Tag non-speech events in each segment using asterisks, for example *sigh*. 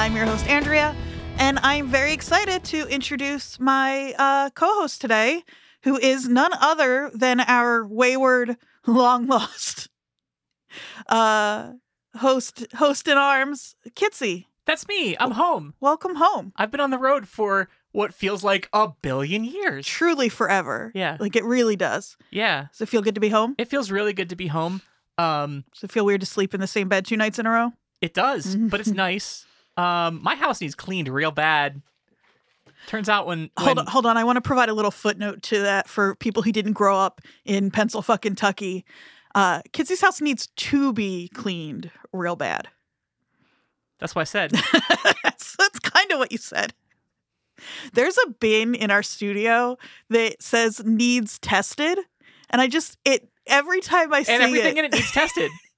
I'm your host, Andrea, and I'm very excited to introduce my uh, co host today, who is none other than our wayward, *laughs* long lost uh, host, host in arms, Kitsy. That's me. I'm home. Welcome home. I've been on the road for what feels like a billion years. Truly forever. Yeah. Like it really does. Yeah. Does it feel good to be home? It feels really good to be home. Um, Does it feel weird to sleep in the same bed two nights in a row? it does, but it's nice. Um, my house needs cleaned real bad. Turns out when, Hold on, hold on. I want to provide a little footnote to that for people who didn't grow up in Pennsylvania, Kentucky. Uh, Kitsy's house needs to be cleaned real bad. that's what I said. *laughs* that's that's kind of what you said. There's a bin in our studio that says needs tested, and I just it every time I see and everything it, in it needs tested. *laughs*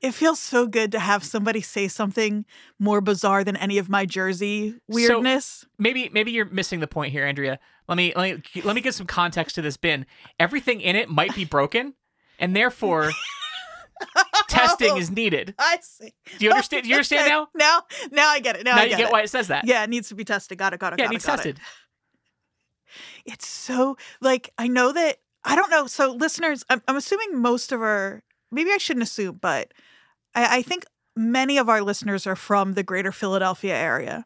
it feels so good to have somebody say something more bizarre than any of my Jersey weirdness. maybe maybe you're missing the point here, Andrea. Let me let me let me give some context to this bin. Everything in it might be broken, and therefore *laughs* testing Oh, is needed. I see. Do you understand? *laughs* Do you understand Okay, now? Now, now I get it. Now, Now I you get get it. why it says that. Yeah, it needs to be tested. Got it. Got it. yeah, got it. needs got tested. It. It's so like I know that I don't know. So listeners, I'm, I'm assuming most of our maybe I shouldn't assume, but I, I think many of our listeners are from the greater Philadelphia area,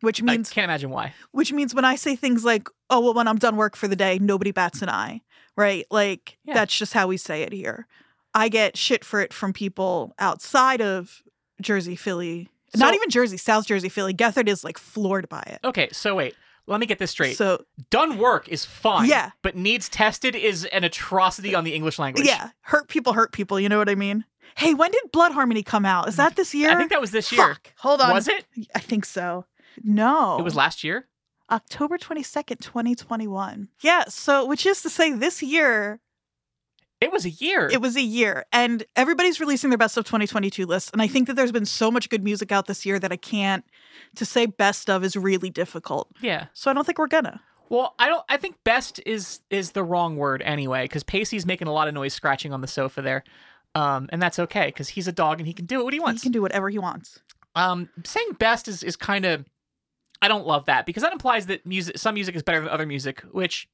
which means I can't imagine why. which means when I say things like, "Oh, well, when I'm done work for the day, nobody bats an eye," right? Like Yeah. that's just how we say it here. I get shit for it from people outside of Jersey, Philly, not even Jersey, South Jersey, Philly. Gethard is like floored by it. Okay, so wait. Let me get this straight. So Done work is fine. Yeah. But needs tested is an atrocity on the English language. yeah, hurt people hurt people. You know what I mean? Hey, when did Blood Harmony come out? Is that this year? I think that was this year. Fuck. Hold on. Was it? I think so. No. It was last year? October 22nd, 2021. Yeah, so which is to say this year It was a year. It was a year, and everybody's releasing their best of 2022 lists. And I think that there's been so much good music out this year that I can't to say best of is really difficult. yeah. So I don't think we're gonna. Well, I don't I think best is is the wrong word anyway cuz Pacey's making a lot of noise scratching on the sofa there. Um and that's okay cuz he's a dog and he can do what he wants. He can do whatever he wants. Um saying best is is kind of I don't love that because that implies that music some music is better than other music, which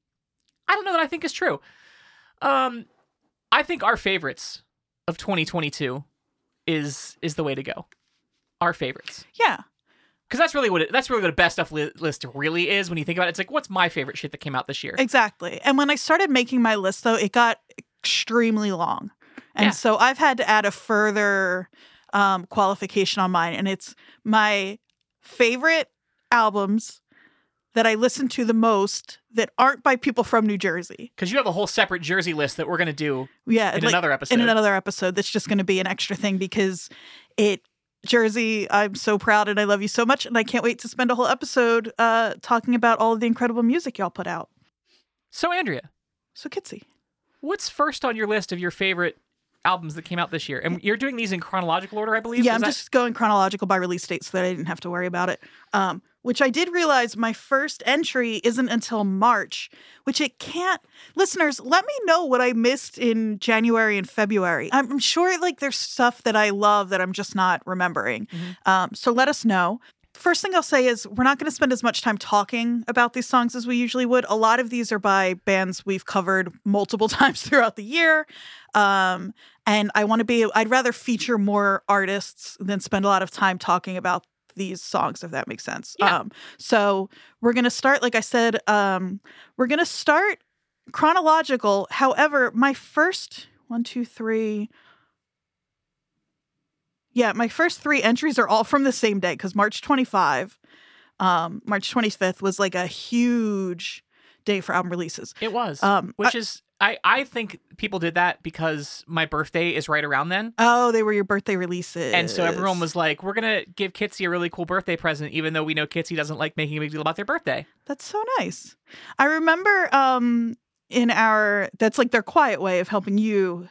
I don't know that I think is true. Um I think our favorites of 2022 is is the way to go. Our favorites. Yeah, Because that's really what it, that's really what a best stuff li- list really is when you think about it. It's like, what's my favorite shit that came out this year? exactly. And when I started making my list, though, it got extremely long, and Yeah. so I've had to add a further um, qualification on mine, and it's my favorite albums that I listen to the most that aren't by people from New Jersey. Because you have a whole separate Jersey list that we're gonna do Yeah, in like- another episode. in another episode that's just going to be an extra thing because it Jersey, I'm so proud and I love you so much and I can't wait to spend a whole episode uh talking about all of the incredible music y'all put out. so, Andrea, So Kitsy. what's first on your list of your favorite albums that came out this year? And you're doing these in chronological order, I believe. Yeah, Is I'm that- just going chronological by release date so that I didn't have to worry about it. Um which I did realize my first entry isn't until March, which it can't. Listeners, let me know what I missed in January and February. I'm sure like there's stuff that I love that I'm just not remembering. Mhm. Um, so let us know. First thing I'll say is we're not going to spend as much time talking about these songs as we usually would. A lot of these are by bands we've covered multiple *laughs* times throughout the year. Um, and I want to be, I'd rather feature more artists than spend a lot of time talking about these songs, if that makes sense. Yeah. Um, so we're going to start, like I said, um, we're going to start chronological. However, my first one, two, three, yeah, my first three entries are all from the same day because March 25, um, March 25th was like a huge day for album releases. it was, Um, which is I I think people did that because my birthday is right around then. oh, they were your birthday releases, And so everyone was like, "We're gonna give Kitsy a really cool birthday present," even though we know Kitsy doesn't like making a big deal about their birthday. That's so nice. I remember um in our that's like their quiet way of helping you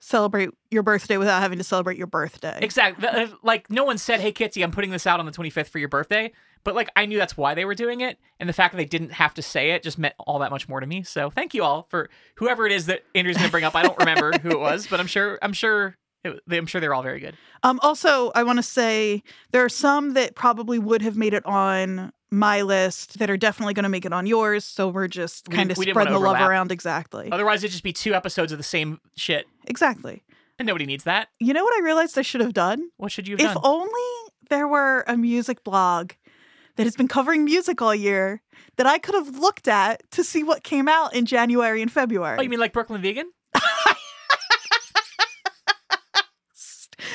celebrate your birthday without having to celebrate your birthday. Exactly. Like no one said, "Hey, Kitsy, I'm putting this out on the 25th for your birthday," but like I knew that's why they were doing it, and the fact that they didn't have to say it just meant all that much more to me. So thank you all for whoever it is that Andrew's gonna bring up. I don't remember who it was, but I'm sure I'm sure It, I'm sure they're all very good. Um, also, I want to say there are some that probably would have made it on my list that are definitely going to make it on yours. So we're just kind of spreading the love around. Exactly. Otherwise, it'd just be two episodes of the same shit, Exactly. and nobody needs that. You know what I realized I should have done? What should you have If done? only there were a music blog that has been covering music all year that I could have looked at to see what came out in January and February. oh, you mean like Brooklyn Vegan?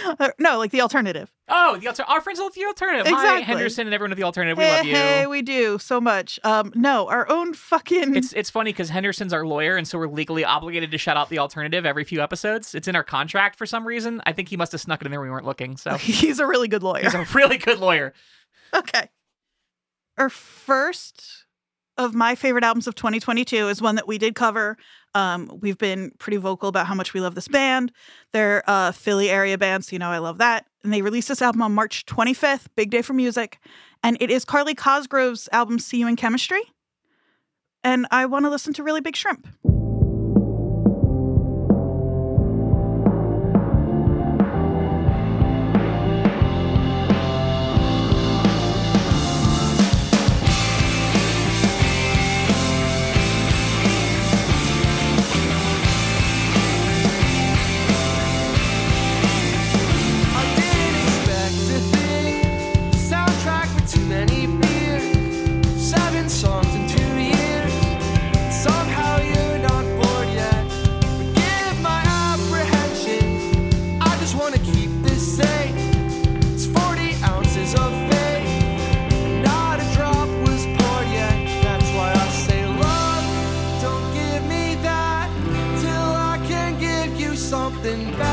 Uh, no, like the alternative. Oh, the alter- our friends at the alternative. Hi, Exactly. Henderson and everyone at the alternative. We hey, love you. hey, we do so much. Um, no, our own fucking. It's it's funny because Henderson's our lawyer, and so we're legally obligated to shout out the alternative every few episodes. It's in our contract for some reason. I think he must have snuck it in there when we weren't looking. So *laughs* He's a really good lawyer. he's a really good lawyer. *laughs* Okay. Our first of my favorite albums of 2022 is one that we did cover. Um, we've been pretty vocal about how much we love this band. They're a Philly area band, so you know I love that. And they released this album on March 25th, big day for music. And it is Carly Cosgrove's album, See You in Chemistry. And I want to listen to Really Big Shrimp. something bad.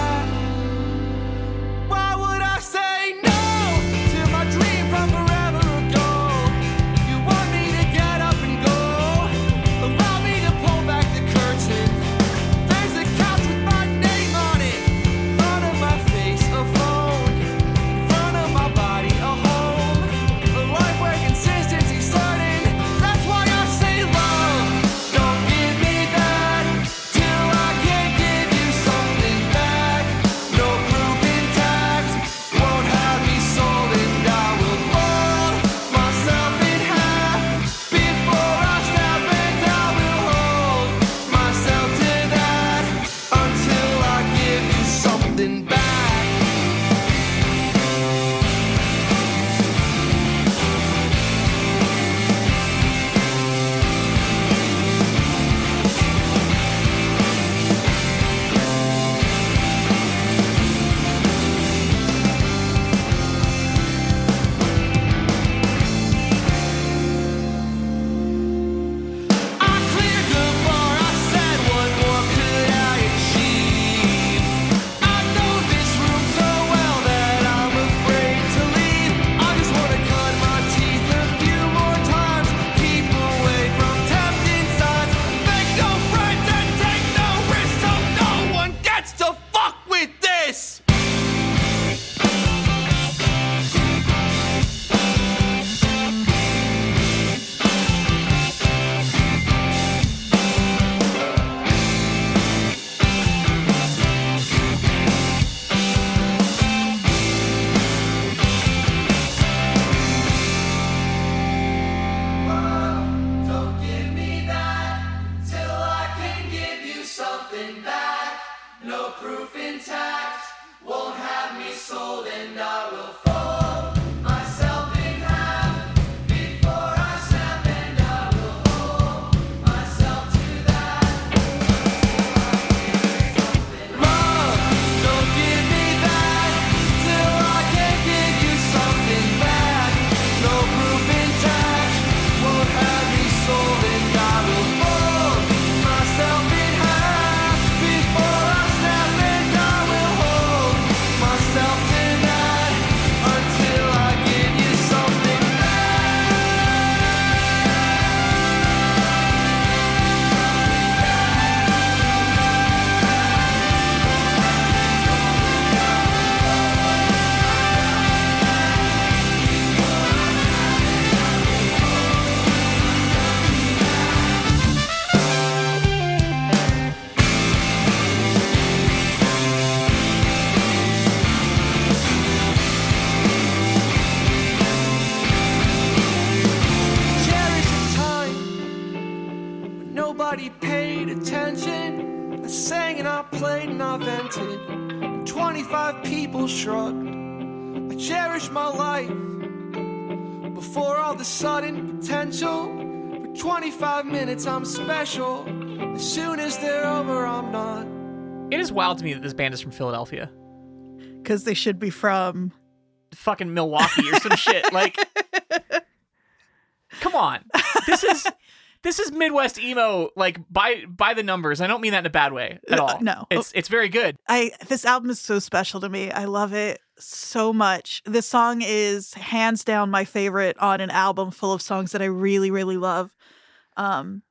Minutes, I'm special. As soon as they're over, I'm not. It is wild to me that this band is from Philadelphia. Because they should be from. Fucking Milwaukee or some shit. Like, *laughs* come on. This is this is Midwest emo, like by by the numbers. I don't mean that in a bad way at Uh, all. no. It's it's very good. I this album is so special to me. I love it so much. This song is hands down my favorite on an album full of songs that I really really love. Um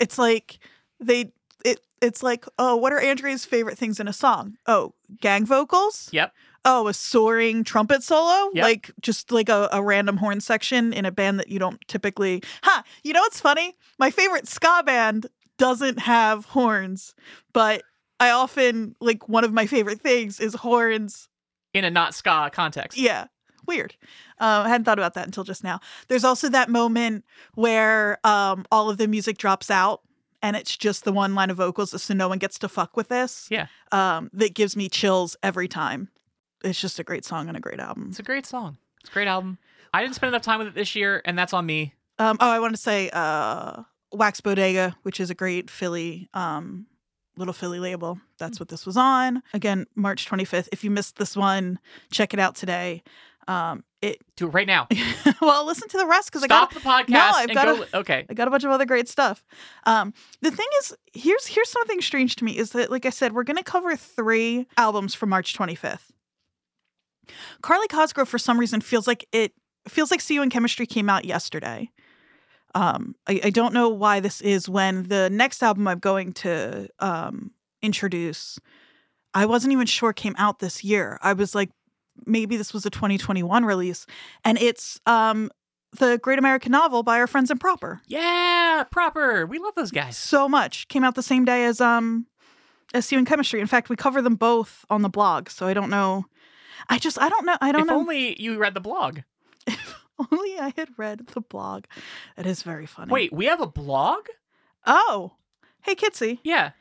it's like they it it's like, oh, what are Andrea's favorite things in a song? Oh, gang vocals? Yep. Oh, a soaring trumpet solo? Yep. Like just like a, a random horn section in a band that you don't typically Ha! You know what's funny? My favorite ska band doesn't have horns, but I often like one of my favorite things is horns. In a not ska context. Yeah. Weird. Uh, I hadn't thought about that until just now. There's also that moment where um, all of the music drops out and it's just the one line of vocals, so no one gets to fuck with this. Yeah. Um, that gives me chills every time. It's just a great song and a great album. It's a great song. It's a great album. I didn't spend enough time with it this year, and that's on me. Um, oh, I want to say uh, Wax Bodega, which is a great Philly, um, little Philly label. That's what this was on. Again, March 25th. If you missed this one, check it out today. Um, it Do it right now. *laughs* well, listen to the rest because I got Stop the podcast No, I've and gotta- go. Okay. I got a bunch of other great stuff. Um, the thing is, here's here's something strange to me is that, like I said, we're gonna cover three albums from March 25th. Carly Cosgrove, for some reason, feels like it feels like See You in Chemistry came out yesterday. Um, I, I don't know why this is when the next album I'm going to um, introduce, I wasn't even sure came out this year. I was like, maybe this was a 2021 release, and it's um, the Great American Novel by our friends in Proper. Yeah, proper. We love those guys. So much came out the same day as um as in Chemistry. In fact, we cover them both on the blog, so I don't know. I just I don't know. I don't If know. only you read the blog. *laughs* If only I had read the blog. It is very funny. Wait, we have a blog? Oh. Hey Kitsy, Yeah.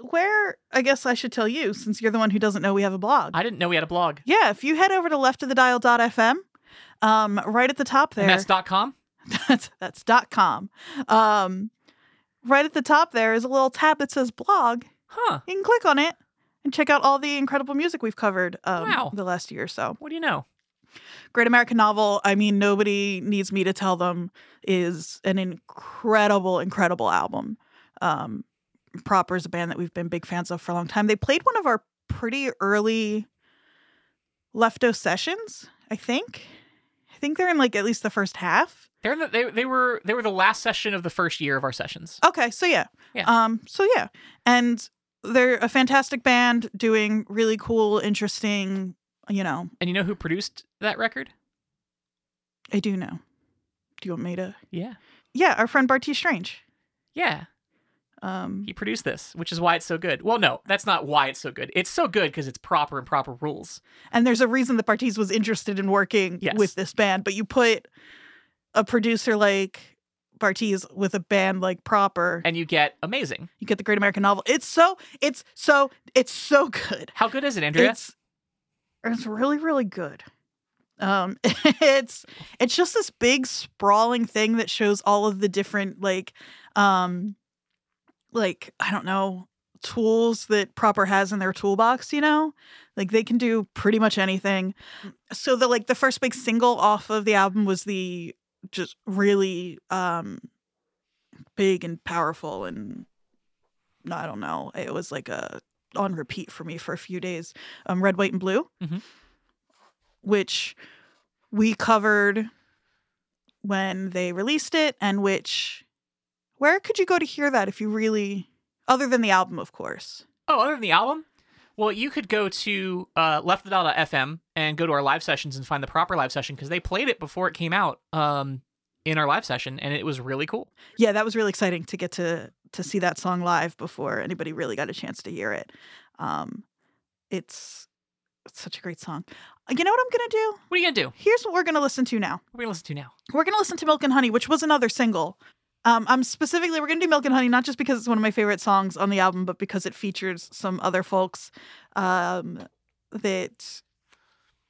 Where I guess I should tell you since you're the one who doesn't know we have a blog. I didn't know we had a blog. yeah, if you head over to left of the dial.fm, um, right at the top there. And that's dot com? *laughs* that's that's dot com. Um, right at the top there is a little tab that says blog. Huh. You can click on it and check out all the incredible music we've covered um, Wow. the last year or so. What do you know? Great American Novel, I mean, nobody needs me to tell them, is an incredible, incredible album. Um, Proper is a band that we've been big fans of for a long time. They played one of our pretty early Lefto sessions, I think. I think they're in like at least the first half. They're the, they they were they were the last session of the first year of our sessions. Okay, so yeah. Yeah. Um, so yeah. And they're a fantastic band doing really cool, interesting, you know, And you know who produced that record? I do know. Do you want me to? Yeah. Yeah, our friend Bartees Strange. Yeah. Um, He produced this, which is why it's so good. Well, no, that's not why it's so good. It's so good because it's proper and proper rules. and there's a reason that Bartees was interested in working Yes. with this band, but you put a producer like Bartees with a band like Proper, And you get amazing. you get the Great American Novel. It's so, it's so, it's so good. How good is it, Andrea? It's it's really really good. Um, *laughs* it's it's just this big sprawling thing that shows all of the different like, um, like I don't know tools that Proper has in their toolbox. You know, like they can do pretty much anything. So the like the first big single off of the album was the just really um big and powerful and I don't know. It was like a on repeat for me for a few days. Um, Red, White, and Blue, Mhm. which we covered when they released it, and which where could you go to hear that if you really, other than the album, of course. oh, other than the album? Well, you could go to uh, leftthedial.fm and go to our live sessions and find the proper live session because they played it before it came out um, in our live session, and it was really cool. Yeah, that was really exciting to get to to see that song live before anybody really got a chance to hear it. Um, it's, it's such a great song. Uh, You know what I'm gonna do? What are you gonna do? Here's what we're gonna listen to now. What are we gonna listen to now? We're gonna listen to Milk and Honey, which was another single. Um, I'm specifically we're gonna do Milk and Honey not just because it's one of my favorite songs on the album, but because it features some other folks. Um, that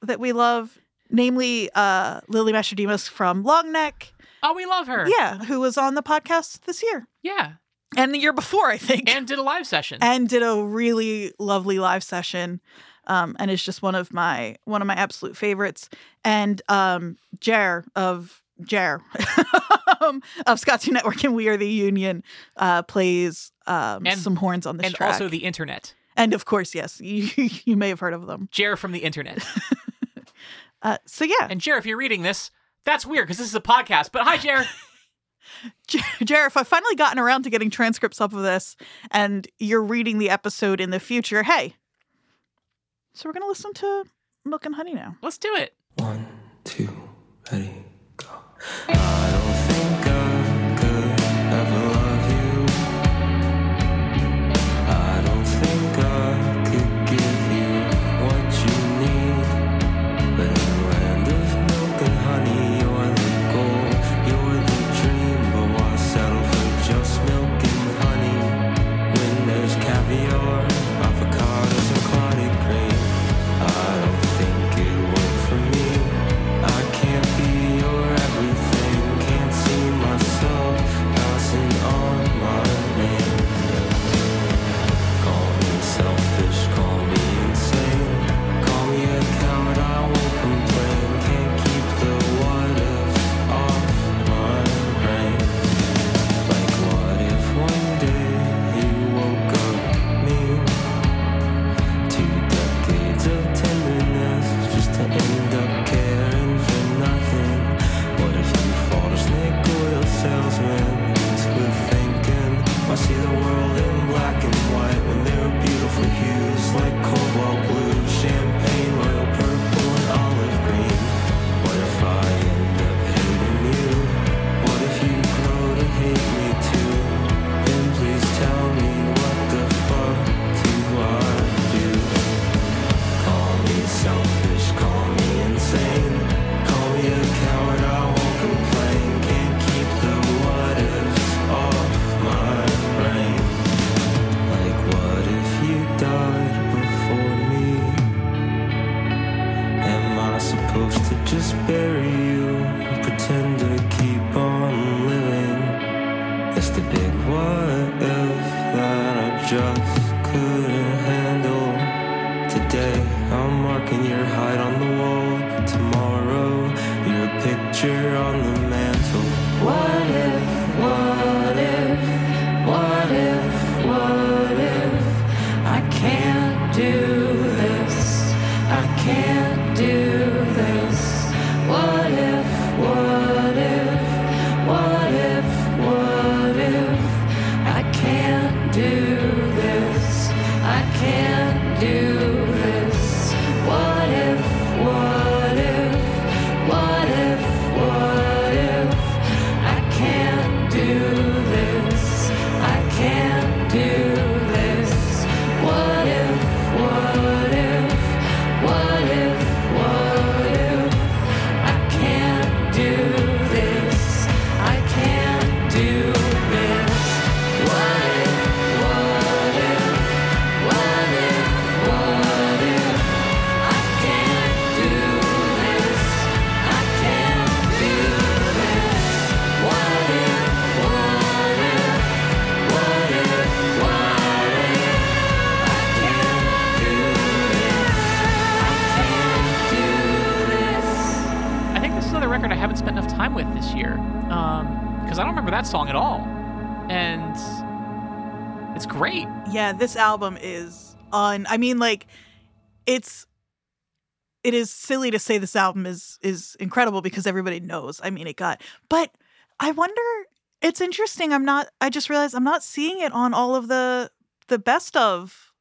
that we love, namely uh, Lily Mastrodimos from Long Neck. Oh, we love her. Yeah, who was on the podcast this year Yeah. and the year before, I think, And did a live session. and did a really lovely live session. Um, and is just one of my one of my absolute favorites. And um, Jer of Jer *laughs* um, of Skatune Network and We Are the Union uh, plays um, And- some horns on this and track. also the internet. and of course, yes, *laughs* you, you may have heard of them. Jer from the internet. *laughs* Uh, so yeah, and Jer, if you're reading this, that's weird because this is a podcast. But hi, Jer. Jer, if I've finally gotten around to getting transcripts up of this and you're reading the episode in the future, hey. So we're going to listen to Milk and Honey now. Let's do it. One, two, ready, go. I don't year. Um, because I don't remember that song at all. And it's great. Yeah, this album is on. I mean, like, it's it is silly to say this album is is incredible because everybody knows. I mean, it got. But I wonder. It's interesting. I'm not. I just realized I'm not seeing it on all of the the best of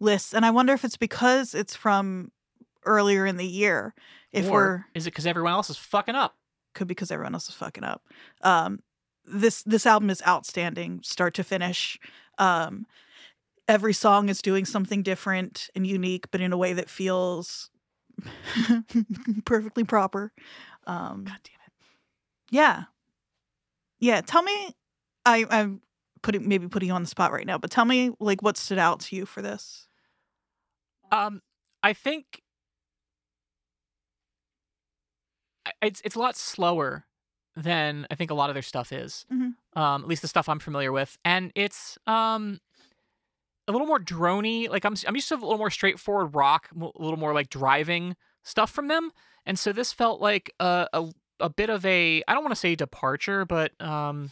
lists, and I wonder if it's because it's from earlier in the year. If or we're is it because everyone else is fucking up? Could be because everyone else is fucking up. Um, this this album is outstanding, start to finish. Um, every song is doing something different and unique, but in a way that feels *laughs* perfectly proper. Um, God damn it. yeah, yeah. Tell me, I I'm putting maybe putting you on the spot right now, but tell me like what stood out to you for this. Um, I think it's it's a lot slower than I think a lot of their stuff is. Mhm. Um, at least the stuff I'm familiar with, and it's um a little more drony. Like I'm I'm used to a little more straightforward rock, a little more like driving stuff from them, and so this felt like a a, a bit of a I don't want to say departure, but um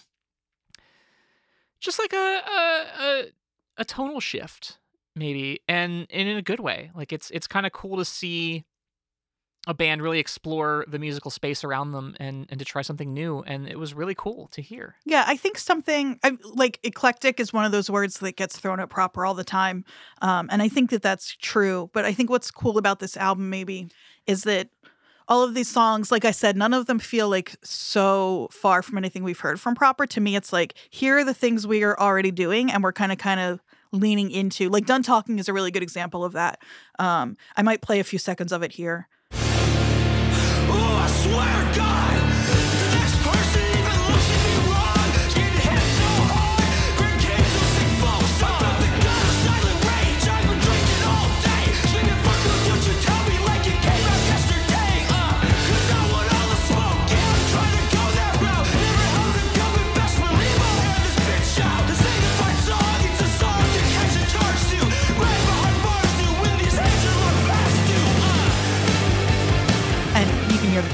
just like a a a, a tonal shift maybe and, and in a good way like it's it's kind of cool to see a band really explore the musical space around them and and to try something new and it was really cool to hear Yeah, I think something I, like eclectic is one of those words that gets thrown at proper all the time. Um, and I think that that's true. But I think what's cool about this album, maybe, is that all of these songs, like I said, none of them feel like so far from anything we've heard from proper. To me, it's like, here are the things we are already doing, and we're kind of, kind of leaning into. Like, Done Talking is a really good example of that. Um, I might play a few seconds of it here. Oh,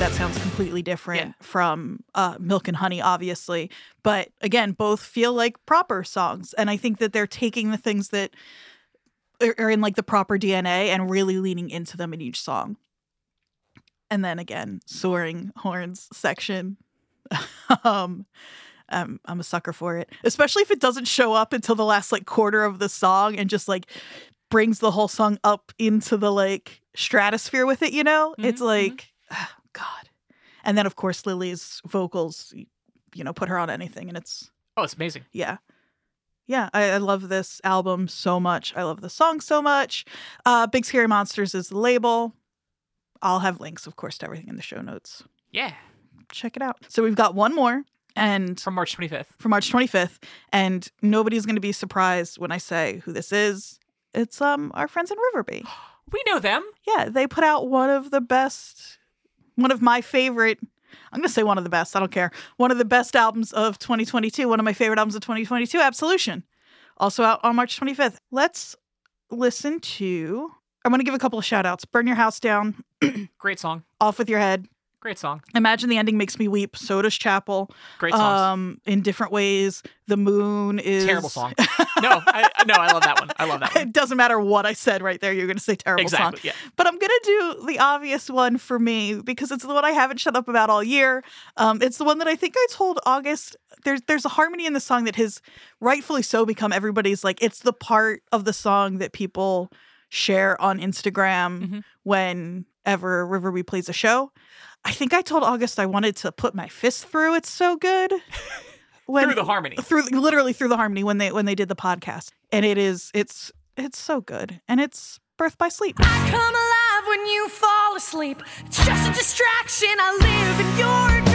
that sounds completely different Yeah. from uh, Milk and Honey, obviously. But again, both feel like proper songs, and I think that they're taking the things that are in like the proper DNA and really leaning into them in each song. And then again, soaring horns section. *laughs* um, um, I'm a sucker for it, especially if it doesn't show up until the last like quarter of the song and just like brings the whole song up into the like stratosphere with it. You know, it's Mhm, mhm. like ah, God. And then of course Lily's vocals, you know, put her on anything, and it's oh it's amazing yeah. Yeah, I, I love this album so much. I love the song so much. Uh, Big Scary Monsters is the label. I'll have links, of course, to everything in the show notes. yeah Check it out. So we've got one more, and from march 25th From March 25th, and nobody's going to be surprised when I say who this is. It's um our friends in Riverby. *gasps* we know them Yeah, they put out one of the best, one of my favorite. I'm going to say one of the best. I don't care. One of the best albums of 2022. One of my favorite albums of 2022, Absolution. Also out on March 25th. Let's listen to. I want to give a couple of shout outs. Burn Your House Down, *clears throat* great song Off with Your Head. Great song Imagine the Ending Makes Me Weep. So does Chapel. great songs Um, in different ways. The Moon is. terrible song *laughs* no I no I love that one I love that *laughs* one it doesn't matter what I said right there. You're going to say terrible song. yeah But I'm gonna do the obvious one for me because it's the one I haven't shut up about all year. Um, it's the one that I think I told August. There's there's a harmony in the song that has rightfully so become everybody's like it's the part of the song that people share on Instagram Mhm. whenever Riverby plays a show. I think I told August I wanted to put my fist through. It's so good. *laughs* When, through the harmony through literally through the harmony when they when they did the podcast, and it is it's it's so good, and it's Birth by Sleep. I come alive when you fall asleep. It's just a distraction. I live in your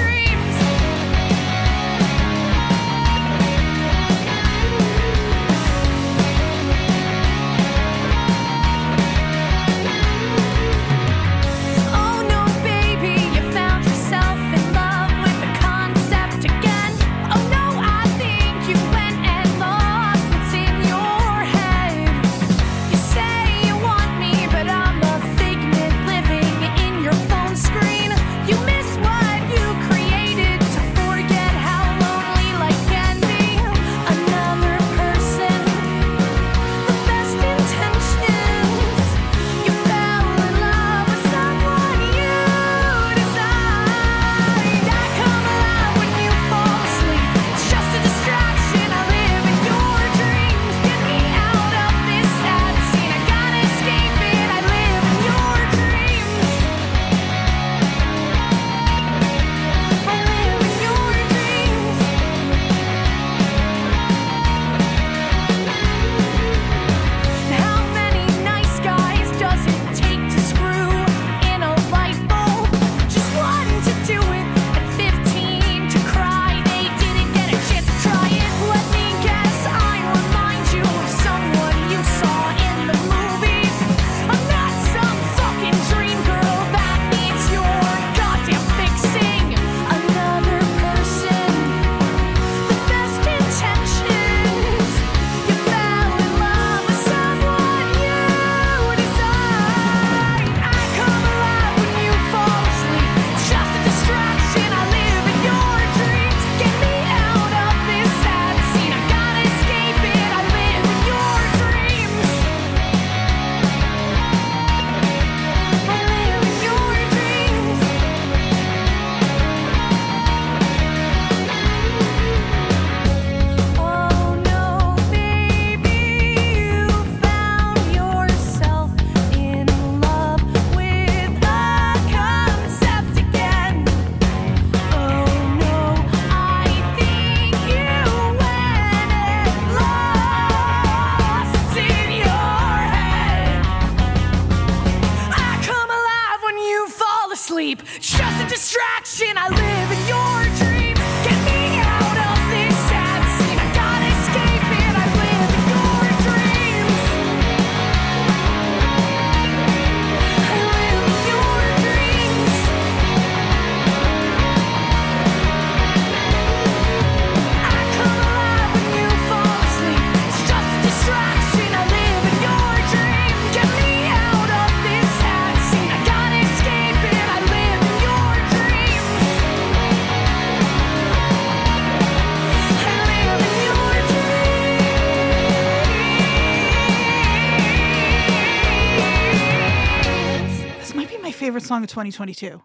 favorite song of 2022.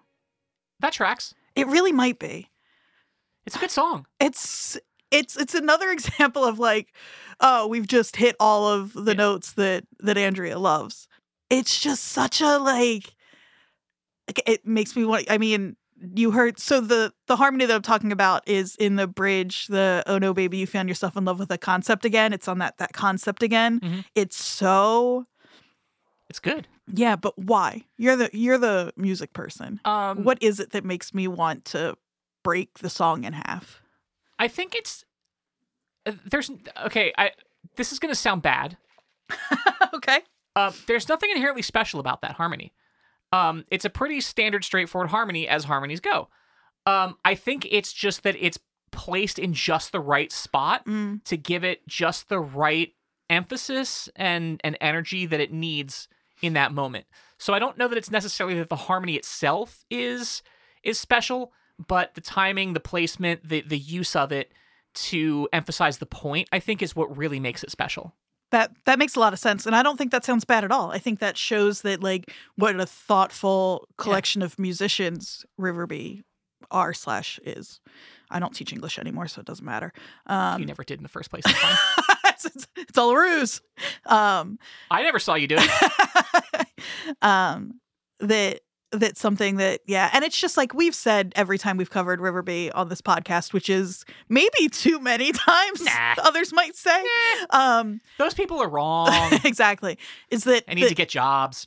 That tracks. It really might be. It's a good song. It's it's it's another *laughs* example of like, oh, we've just hit all of the Yeah. notes that that Andrea loves. It's just such a like it makes me want I mean, you heard so the the harmony that I'm talking about is in the bridge, the oh no baby, you found yourself in love with a concept again. It's on that that concept again. Mhm. It's so It's good. Yeah, but why? You're the you're the music person. Um, what is it that makes me want to break the song in half? I think it's uh, there's okay. I this is gonna sound bad. *laughs* okay. Um, there's nothing inherently special about that harmony. Um, it's a pretty standard, straightforward harmony as harmonies go. Um, I think it's just that it's placed in just the right spot Mm. to give it just the right emphasis and and energy that it needs in that moment. So I don't know that it's necessarily that the harmony itself is is special, but the timing, the placement, the the use of it to emphasize the point, I think is what really makes it special. That that makes a lot of sense, and I don't think that sounds bad at all. I think that shows that like what a thoughtful collection of musicians Riverby R slash is. I don't teach English anymore, so it doesn't matter. Um, you never did in the first place. *laughs* It's it's, all a ruse. Um, I never saw you do it. *laughs* um, that that's something that yeah, and it's just like we've said every time we've covered Riverby on this podcast, which is maybe too many *laughs* times. Nah. Others might say. Um, Those people are wrong. *laughs* exactly. Is that I need that to get jobs.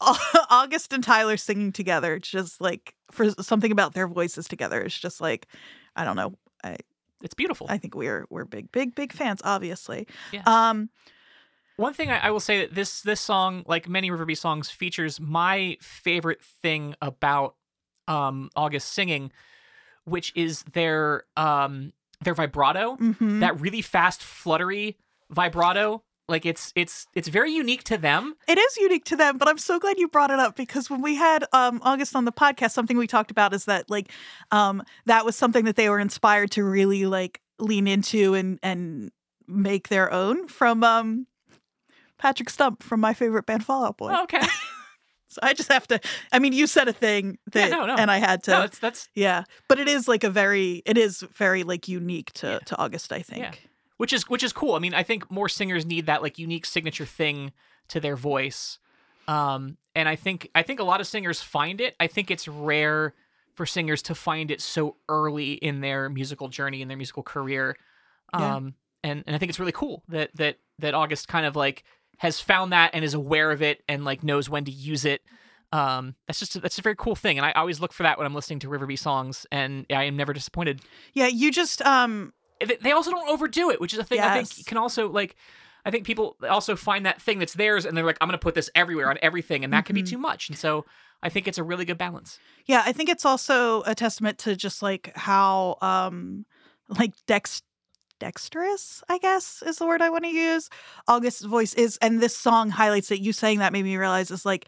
August and Tyler singing together? Just like for something about their voices together. It's just like I don't know. I It's beautiful. I think we're we're big big big fans, obviously. Yeah. Um. One thing I, I will say that this this song, like many Riverby songs, features my favorite thing about um, August singing, which is their um, their vibrato, mhm. that really fast, fluttery vibrato. Like it's it's it's very unique to them. It is unique to them, but I'm so glad you brought it up because when we had um, August on the podcast, something we talked about is that like um, that was something that they were inspired to really like lean into and and make their own from um, Patrick Stump from my favorite band Fall Out Boy. Oh, okay, *laughs* So I just have to. I mean, you said a thing Yeah, that, no, no. and I had to. no, that's that's yeah, but it is like a very, it is very like unique to to August. I think. Yeah. Which is which is cool. I mean, I think more singers need that like unique signature thing to their voice. Um, and I think I think a lot of singers find it. I think it's rare for singers to find it so early in their musical journey in their musical career. Yeah. Um, and and I think it's really cool that that that August kind of like has found that and is aware of it and like knows when to use it. Um, that's just that's a very cool thing, and I always look for that when I'm listening to Riverby songs, and I am never disappointed Yeah, you just um they- also don't overdo it, which is a thing I Yes. think can also like. I think people also find that thing that's theirs, and they're like, "I'm going to put this everywhere on everything," and that can be Mhm. too much. And so, I think it's a really good balance. Yeah, I think it's also a testament to just like how um like dex dexterous, I guess is the word I want to use. August's voice is and this song highlights it. You saying that made me realize is like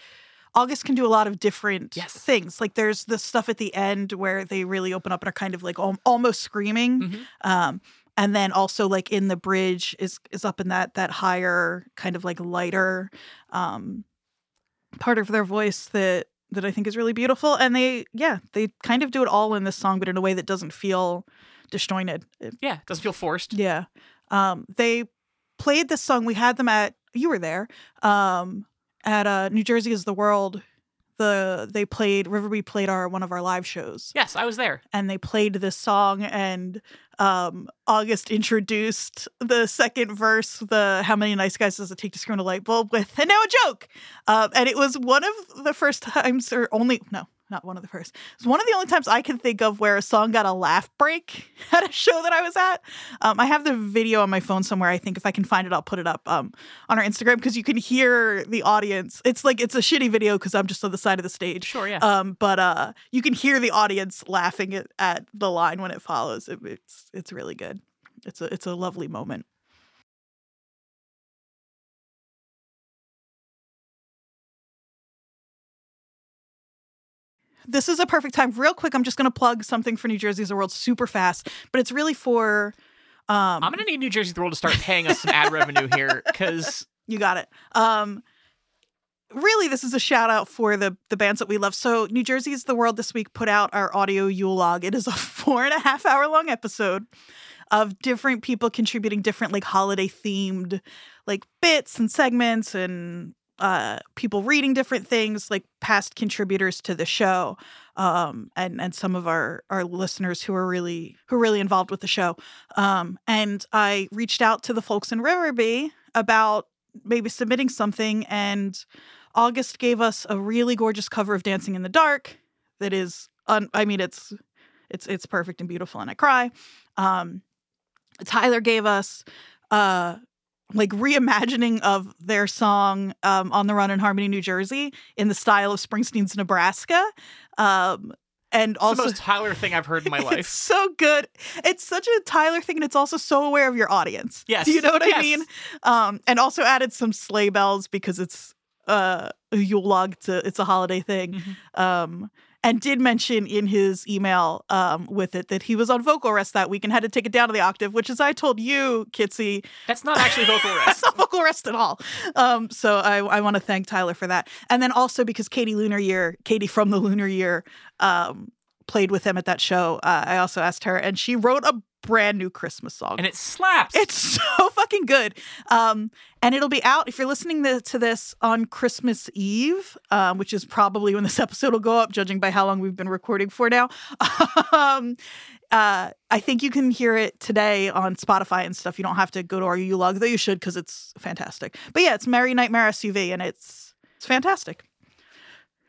August can do a lot of different Yes. things. Like there's the stuff at the end where they really open up and are kind of like al- almost screaming. Mhm. Um and then also like in the bridge is is up in that that higher kind of like lighter um part of their voice that that I think is really beautiful. And they, yeah, they kind of do it all in this song, but in a way that doesn't feel disjointed. It- Yeah, it doesn't feel forced. yeah. Um, they played this song. We had them at, you were there, um, at uh, New Jersey is the World. The they played Riverby played our one of our live shows, Yes, I was there. and they played this song. And um, August introduced the second verse, the "How many nice guys does it take to screw in a light bulb?" with, and now a joke. Um, and it was one of the first times, or only no, not one of the first. It's one of the only times I can think of where a song got a laugh break *laughs* at a show that I was at. Um, I have the video on my phone somewhere. I think if I can find it, I'll put it up um, on our Instagram because you can hear the audience. It's like it's a shitty video because I'm just on the side of the stage. Sure, yeah. Um, but uh, you can hear the audience laughing at, at the line when it follows. It, it's it's really good. It's a it's a lovely moment. This is a perfect time. Real quick, I'm just going to plug something for New Jersey's the World super fast, but it's really for. Um, I'm gonna need New Jersey the World to start paying us some ad revenue here because *laughs* You got it. Um, really, this is a shout out for the the bands that we love. So, New Jersey's the World this week put out our audio Yule log. It is a *laughs* four and a half hour long episode of different people contributing different like holiday themed like bits and segments and uh people reading different things like past contributors to the show um and and some of our our listeners who are really who are really involved with the show. Um and i reached out to the folks in riverby about maybe submitting something and august gave us a really gorgeous cover of dancing in the dark that is un- i mean it's it's it's perfect and beautiful and i cry. Um tyler gave us uh like reimagining of their song um, on the run in harmony new jersey in the style of springsteen's nebraska um and it's also the most Tyler thing I've heard in my *laughs* life. it's so good. It's such a Tyler thing, and it's also so aware of your audience. Yes, Do you know what I mean? Um, and also added some sleigh bells because it's uh, a Yule log. It's a, it's a holiday thing. Mhm. Um, and did mention in his email um, with it that he was on vocal rest that week and had to take it down to the octave, which, as I told you, Kitsy, That's not actually vocal *laughs* rest. that's not vocal rest at all. Um, so I, I want to thank Tyler for that. And then also because Katie Lunar Year, Katie from the Lunar Year, um, played with him at that show. Uh, I also asked her, and she wrote a brand new Christmas song. and it slaps. It's *laughs* so fucking good. Um, and it'll be out if you're listening to, to this on Christmas Eve, um, which is probably when this *laughs* episode will go up, judging by how long we've been recording for now. *laughs* um, uh, I think you can hear it today on Spotify and stuff. You don't have to go to our Yule log, though you should because it's fantastic. But yeah, it's Merry Nightmare SUV, and it's it's fantastic.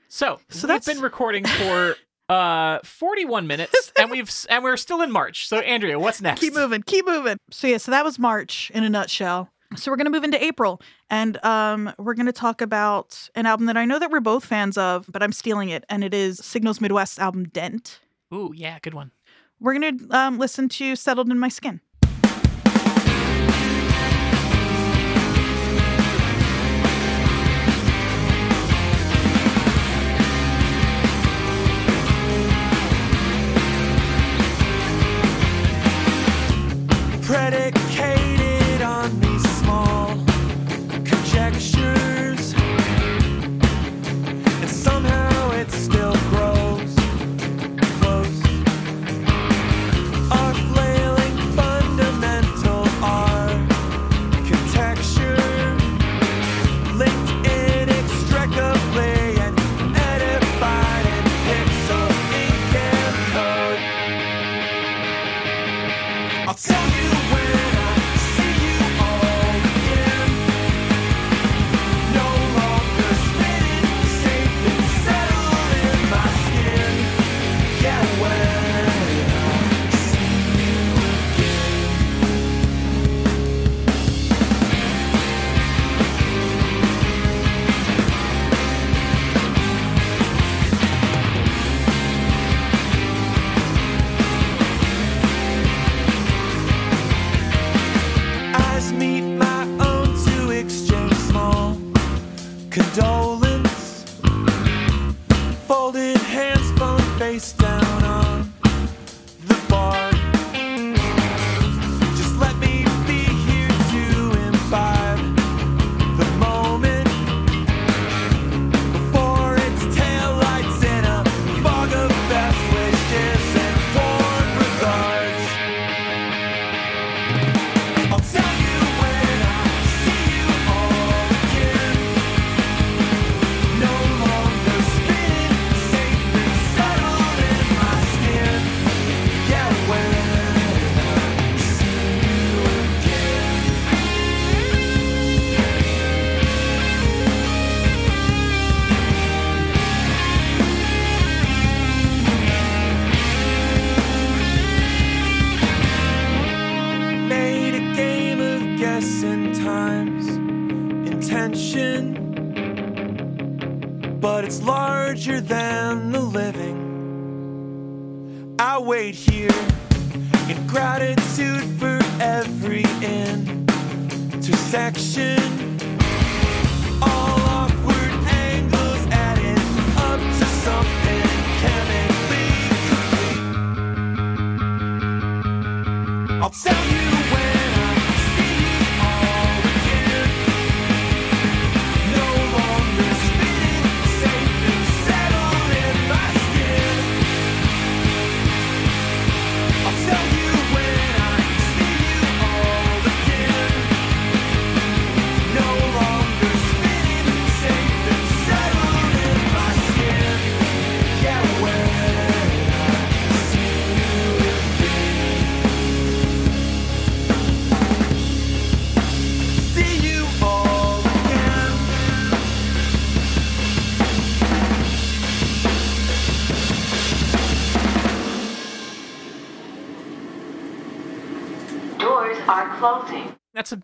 So, So we've that's- been recording for uh 41 minutes *laughs* and we've and we're still in March. So Andrea, what's next? Keep moving, keep moving. So yeah, so that was March in a nutshell. So we're gonna move into April, and um, we're gonna talk about an album that I know that we're both fans of, but I'm stealing it, and it is Signals Midwest album Dent. Ooh, yeah, good one. We're gonna um, listen to Settled in My Skin.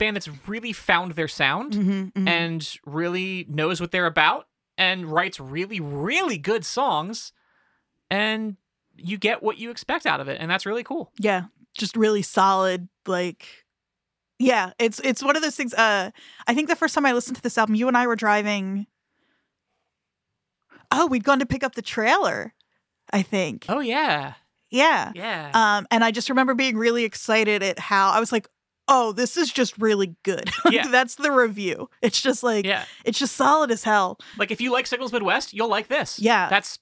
Band that's really found their sound Mhm, mhm. and really knows what they're about and writes really, really good songs. And you get what you expect out of it. And that's really cool. yeah, just really solid. Like, yeah, it's it's one of those things. Uh, I think the first time I listened to this album, you and I were driving. Oh, we'd gone to pick up the trailer. I think. Oh, yeah. Yeah. Yeah. Um, and I just remember being really excited at how I was like, "Oh, this is just really good." *laughs* Yeah. that's the review. It's just like yeah. it's just solid as hell. Like if you like Signals Midwest, you'll like this. Yeah. That's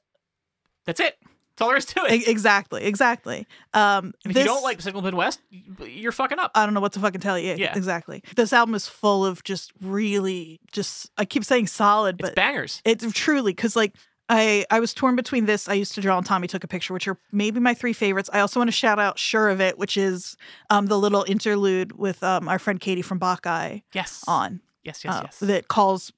that's it. That's all there is to it. E- exactly, exactly. Um, And if this, you don't like Signals Midwest, you're fucking up. I don't know what to fucking tell you. Yeah. exactly. This album is full of just really, just I keep saying solid, it's but bangers. it's truly because like I I was torn between this. I used to draw and Tommy took a picture, which are maybe my three favorites. I also want to shout out "Sure of It," which is um the little interlude with um our friend Katie from Bacheye Yes. on Yes, yes, uh, yes. that calls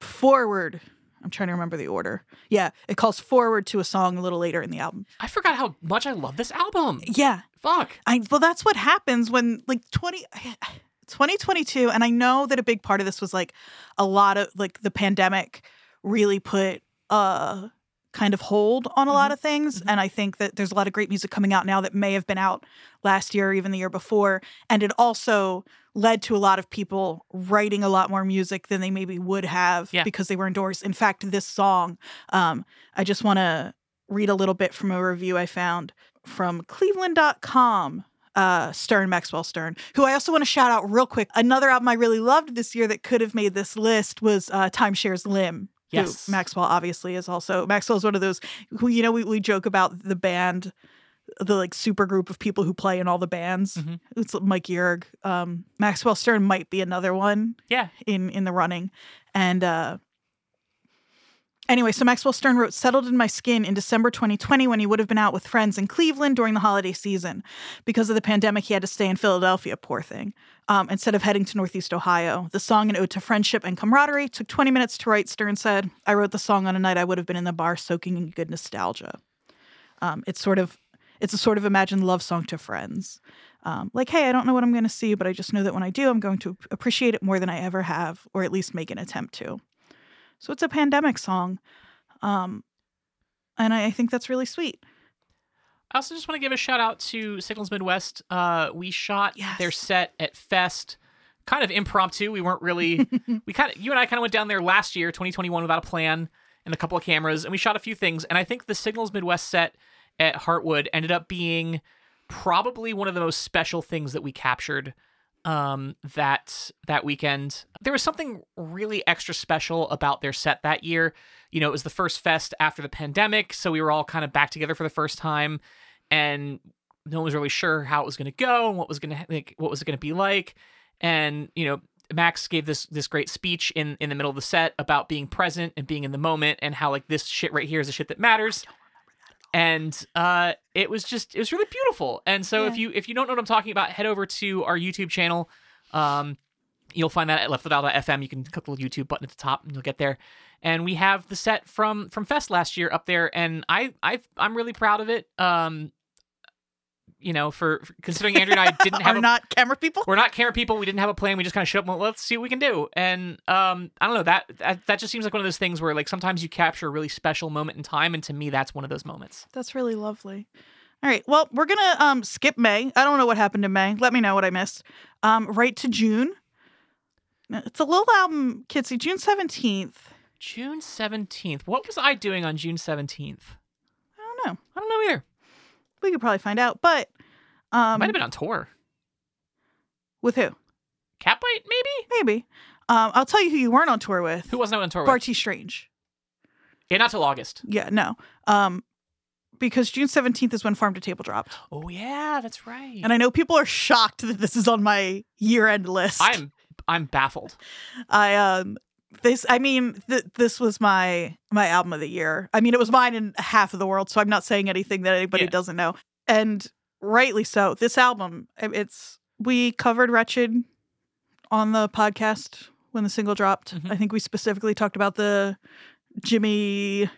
forward. I'm trying to remember the order. Yeah, it calls forward to a song a little later in the album. I forgot how much I love this album. Yeah, Fuck. I well that's what happens when like 20 *sighs* 2022 and I know that a big part of this was like a lot of like the pandemic really put uh kind of hold on a lot of things Mhm. and I think that there's a lot of great music coming out now that may have been out last year or even the year before and it also led to a lot of people writing a lot more music than they maybe would have Yeah. because they were indoors. In fact, this song um I just want to read a little bit from a review I found from cleveland.com uh Stern Maxwell Stern who I also want to shout out real quick another album I really loved this year that could have made this list was uh Timeshare's Limb Yes. Maxwell obviously is also Maxwell is one of those who you know we, we joke about the band the like super group of people who play in all the bands Mhm. it's Mike Yerg um Maxwell Stern might be another one Yeah. in in the running and uh Anyway, so Maxwell Stern wrote Settled in My Skin in December 2020 when he would have been out with friends in Cleveland during the holiday season. Because of the pandemic, he had to stay in Philadelphia, poor thing, um, instead of heading to Northeast Ohio. The song, an ode to friendship and camaraderie, took 20 minutes to write, Stern said. I wrote the song on a night I would have been in the bar soaking in good nostalgia. Um, it's sort of, it's a sort of imagined love song to friends. Um, like, hey, I don't know what I'm going to see, but I just know that when I do, I'm going to appreciate it more than I ever have, or at least make an attempt to. So it's a pandemic song. Um, and I, I think that's really sweet. I also just want to give a shout out to Signals Midwest. Uh, we shot their set at Fest, kind of impromptu. We weren't really. *laughs* we kind of you and I kind of went down there last year, 2021, without a plan and a couple of cameras, and we shot a few things. And I think the Signals Midwest set at Heartwood ended up being probably one of the most special things that we captured um that that weekend. There was something really extra special about their set that year. You know it was the first fest after the pandemic so we were all kind of back together for the first time and no one was really sure how it was going to go and what was going to like what was it going to be like. And you know Max gave this this great speech in in the middle of the set about being present and being in the moment and how like this shit right here is the shit that matters and uh it was just it was really beautiful. And so if you if you don't know what i'm talking about head over to our youtube channel. Um you'll find that at leftwithout.fm you can click the little youtube button at the top and you'll get there. And we have the set from from fest last year up there and i i i'm really proud of it. Um you know, for, for considering Andrew and I didn't *laughs* have Are a, not camera people. we're not camera people. We didn't have a plan. We just kind of showed up. Well, let's see what we can do. And um, I don't know that, that that just seems like one of those things where like sometimes you capture a really special moment in time, and to me, that's one of those moments. That's really lovely. All right. Well, we're gonna um skip May. I don't know what happened in May. Let me know what I missed. Um, right to June. It's a little album, Kitsy. June seventeenth. June seventeenth. What was I doing on June seventeenth? I don't know. I don't know either. We could probably find out. But um, Might have been on tour. with who? Catbite, maybe. Maybe. Um, I'll tell you who you weren't on tour with. Who wasn't on tour with? Bartees Strange. Yeah, not till August. Yeah, no. Um, because June seventeenth is when Farm to Table dropped, Oh yeah, that's right. and I know people are shocked that this is on my year-end list. I'm I'm baffled. I um this I mean th- this was my my album of the year. I mean it was mine in half of the world, so I'm not saying anything that anybody Yeah. doesn't know. And rightly so. This album it's we covered Wretched on the podcast when the single dropped. Mhm. I think we specifically talked about the Jimmy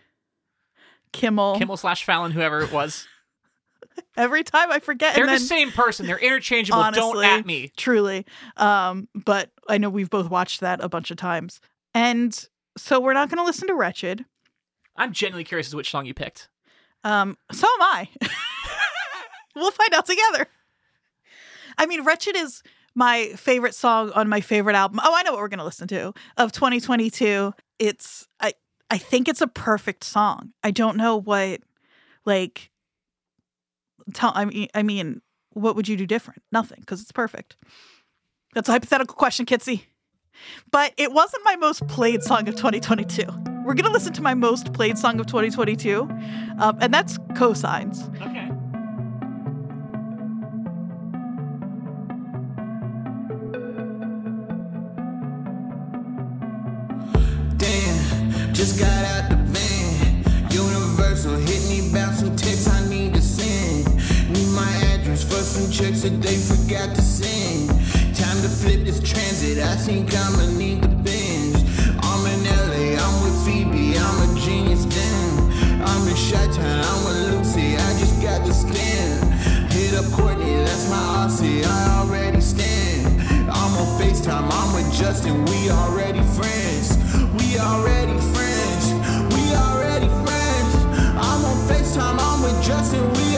Kimmel. Kimmel slash Fallon, whoever it was. *laughs* Every time I forget They're and then the same person. They're interchangeable. Don't at me. truly. Um, but I know we've both watched that a bunch of times. And so we're not going to listen to Wretched. I'm genuinely curious as to which song you picked. Um, so am I. *laughs* we'll find out together. I mean, Wretched is my favorite song on my favorite album. Oh, I know what we're going to listen to of 2022. It's I I think it's a perfect song. I don't know what like tell I mean I mean what would you do different? Nothing because it's perfect. That's a hypothetical question, Kitsy. But it wasn't my most played song of 2022. We're going to listen to my most played song of 2022, um, and that's Cosigns. Okay. Damn, just got out the van. Universal hit me about some texts I need to send. Need my address for some checks that they forgot to send. To flip this transit. I think I'ma need the binge. I'm in LA, I'm with Phoebe, I'm a genius then. I'm in Chi-Town, I'm with Lucy, I just got the skin. Hit up Courtney, that's my Aussie, I already stand. I'm on FaceTime, I'm with Justin, we already friends. We already friends. We already friends. I'm on FaceTime, I'm with Justin, we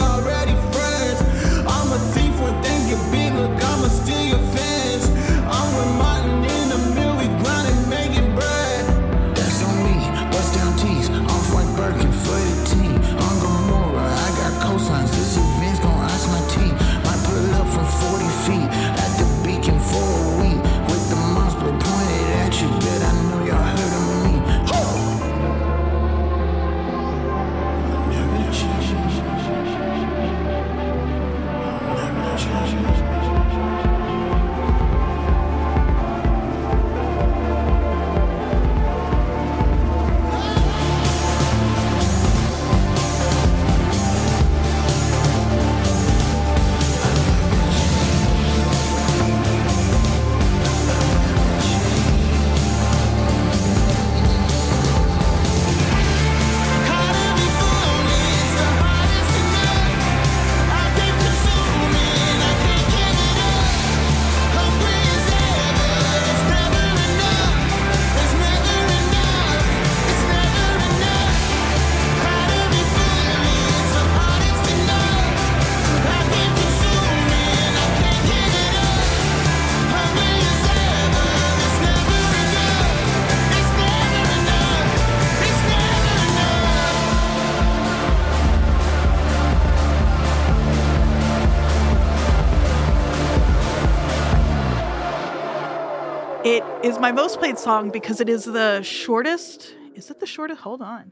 my most played song because it is the shortest. Is it the shortest? Hold on.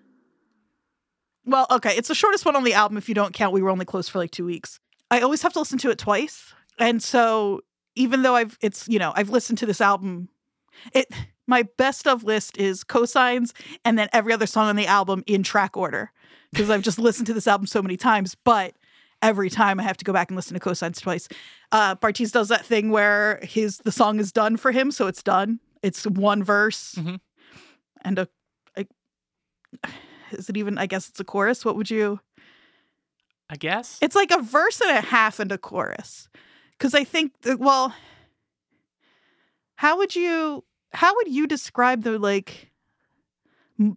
Well, okay, it's the shortest one on the album if you don't count we were only closed for like 2 weeks. I always have to listen to it twice. And so even though I've it's, you know, I've listened to this album it my best of list is cosigns and then every other song on the album in track order because I've just listened to this album so many times, but every time I have to go back and listen to cosigns twice. Uh Bartees does that thing where his the song is done for him, so it's done. It's one verse Mhm. and a, a is it even I guess it's a chorus. What would you I guess. It's like a verse and a half and a chorus. Cuz I think that, well how would you how would you describe the like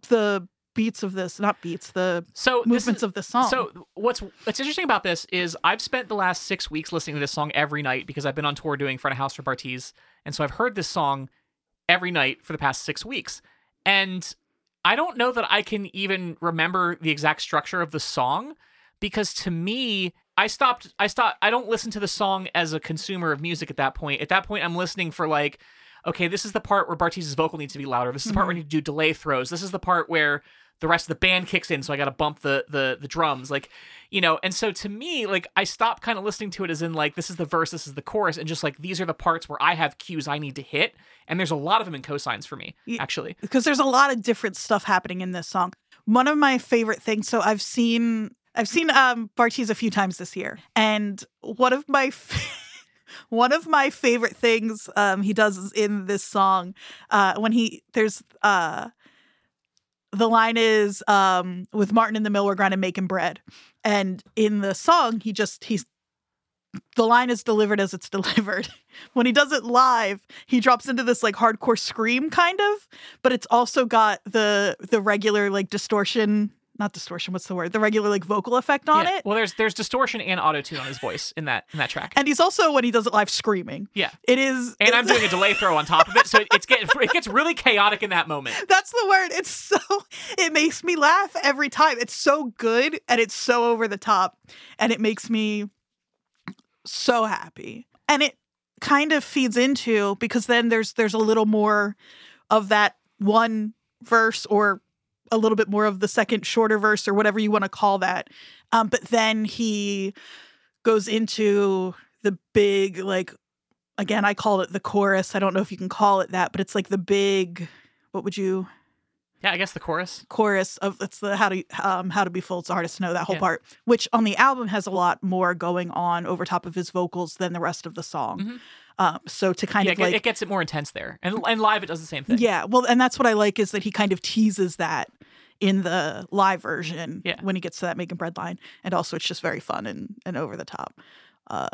the beats of this, not beats, the so movements is- of the song? So what's what's interesting about this is I've spent the last six weeks listening to this song every night because I've been on tour doing front of house for Bartees, and so I've heard this song every night for the past six weeks, and I don't know that I can even remember the exact structure of the song because to me I stopped I stopped I don't listen to the song as a consumer of music at that point. At that point I'm listening for like okay, this is the part where Bartees's vocal needs to be louder. This is the part where I need to do delay throws. This is the part where the rest of the band kicks in, so I got to bump the the the drums, like you know. And so to me, like I stopped kind of listening to it as in like this is the verse, this is the chorus, and just like these are the parts where I have cues I need to hit, and there's a lot of them in cosigns for me actually. because there's a lot of different stuff happening in this song. One of my favorite things. So I've seen I've seen um Bartees a few times this year, and one of my *laughs* f- one of my favorite things um he does in this song uh when he there's uh the line is um with Martin in the mill we're grinding making bread, and in the song he just he's the line is delivered as it's *laughs* delivered. when he does it live, he drops into this like hardcore scream kind of, but it's also got the the regular like distortion, not distortion, what's the word? The regular like vocal effect on Yeah. it. Well, there's there's distortion and auto tune on his voice in that in that track. And he's also when he does it live screaming. yeah. It is And I'm doing a delay throw on top of it, so it, it's get it gets really chaotic in that moment. *laughs* That's the word. It's so it makes me laugh every time. It's so good and it's so over the top and it makes me so happy. And it kind of feeds into because then there's there's a little more of that one verse or a little bit more of the second shorter verse or whatever you want to call that. Um, but then he goes into the big like again I call it the chorus. I don't know if you can call it that, but it's like the big what would you Yeah, I guess the chorus. chorus of it's the how to um how to be full it's hard to know that whole Yeah. part which on the album has a lot more going on over top of his vocals than the rest of the song Mhm. Um so to kind yeah, of it, like it gets it more intense there, and and live it does the same thing. yeah well and that's what i like is that he kind of teases that in the live version Yeah. when he gets to that making bread line and also it's just very fun and and over the top uh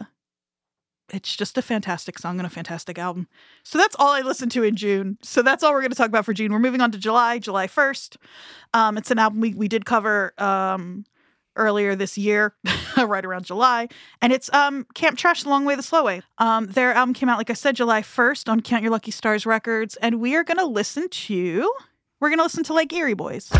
it's just a fantastic song and a fantastic album. So that's all I listened to in June. So that's all we're going to talk about for June. We're moving on to July, July 1st. Um, it's an album we, we did cover um, earlier this year, *laughs* right around July. And it's um, Camp Trash, The Long Way, The Slow Way. Um, their album came out, like I said, July 1st on Count Your Lucky Stars Records. And we are to listen to, we're to listen to Lake Erie Boys.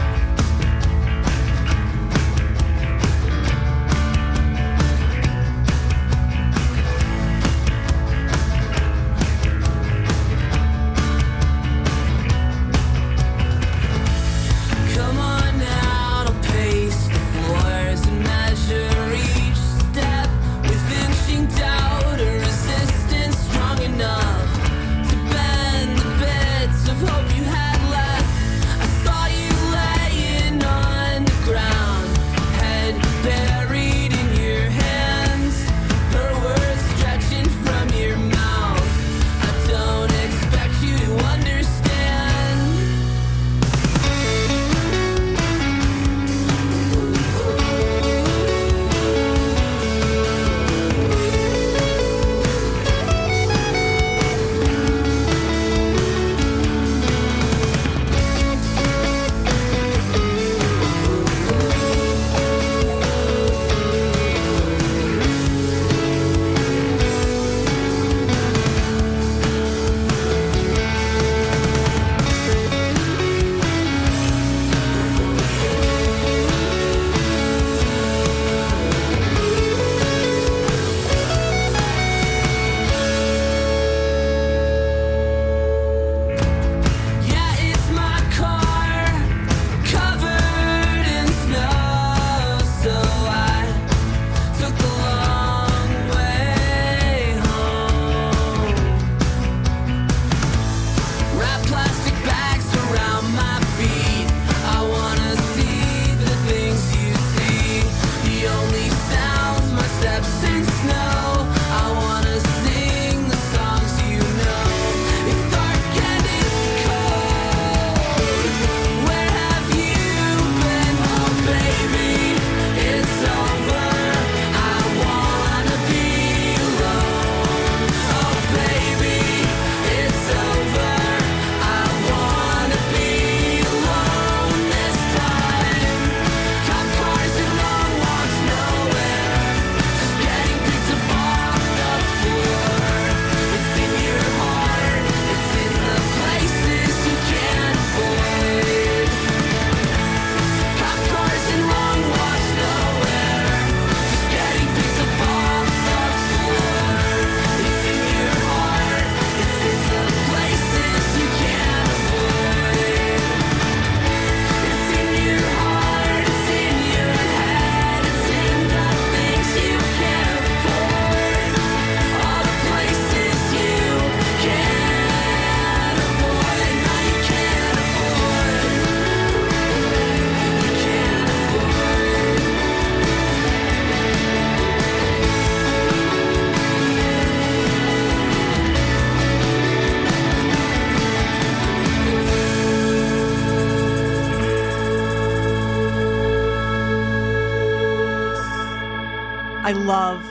I love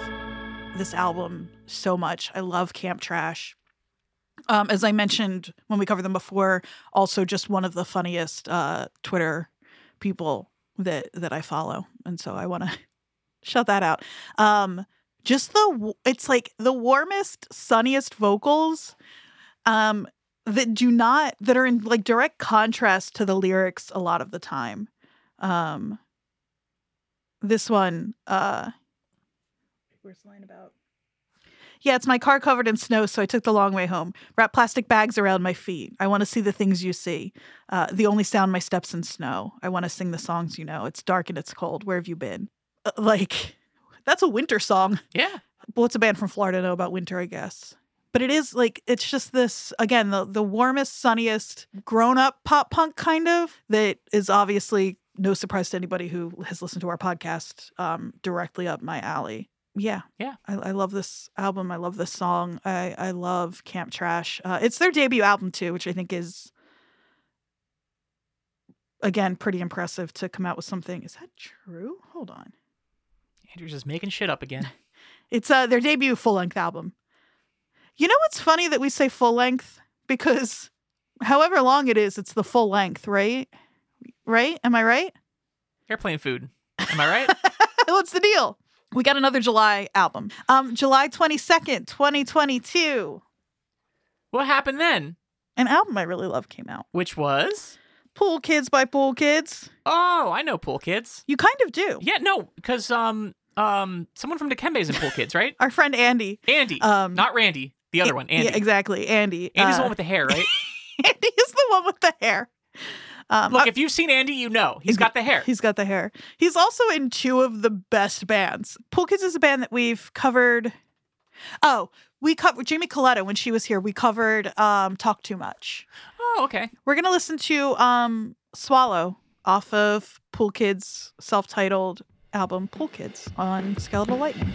this album so much. I love Camp Trash. Um, as I mentioned when we covered them before, also just one of the funniest uh, Twitter people that that I follow, and so I want to *laughs* shout that out. Um, just the it's like the warmest, sunniest vocals um, that do not that are in like direct contrast to the lyrics a lot of the time. Um, this one, uh, where's the line about? Yeah, it's my car covered in snow, so I took the long way home. Wrap plastic bags around my feet. I want to see the things you see. Uh, the only sound my steps in snow. I want to sing the songs you know. It's dark and it's cold. Where have you been? Uh, like, *laughs* that's a winter song. Yeah. Well, it's a band from Florida know about winter, I guess. But it is like it's just this again the the warmest, sunniest, grown up pop punk kind of that is obviously no surprise to anybody who has listened to our podcast. Um, directly up my alley. Yeah, Yeah. I, I love this album. I love this song. I I love Camp Trash. Uh, it's their debut album too, which I think is again pretty impressive to come out with something. Is that true? Hold on. Andrew's just making shit up again. *laughs* It's uh their debut full length album. You know what's funny that we say full length because however long it is, it's the full length, right? Right? Am I right? Airplane food. Am I right? *laughs* what's the deal? We got another July album. Um July 22nd, 2022. what happened then? An album I really love came out. Which was? Pool Kids by Pool Kids. Oh, I know Pool Kids. You kind of do. Yeah, no, because um um someone from Dikembe's in Pool Kids, right? *laughs* Our friend Andy. Andy, Um, not Randy. The other one, Andy. Yeah, exactly. Andy. Andy's Uh, the one with the hair, right? *laughs* Andy is the one with the hair. Um, Look, if you've seen Andy, you know he's got the hair. He's got the hair. He's also in two of the best bands. Pool Kids is a band that we've covered. Oh, we covered Jamie Coletta when she was here. We covered um, "Talk Too Much." Oh, okay. We're gonna listen to um, "Swallow" off of Pool Kids' self-titled album "Pool Kids" on Skeletal Lightning.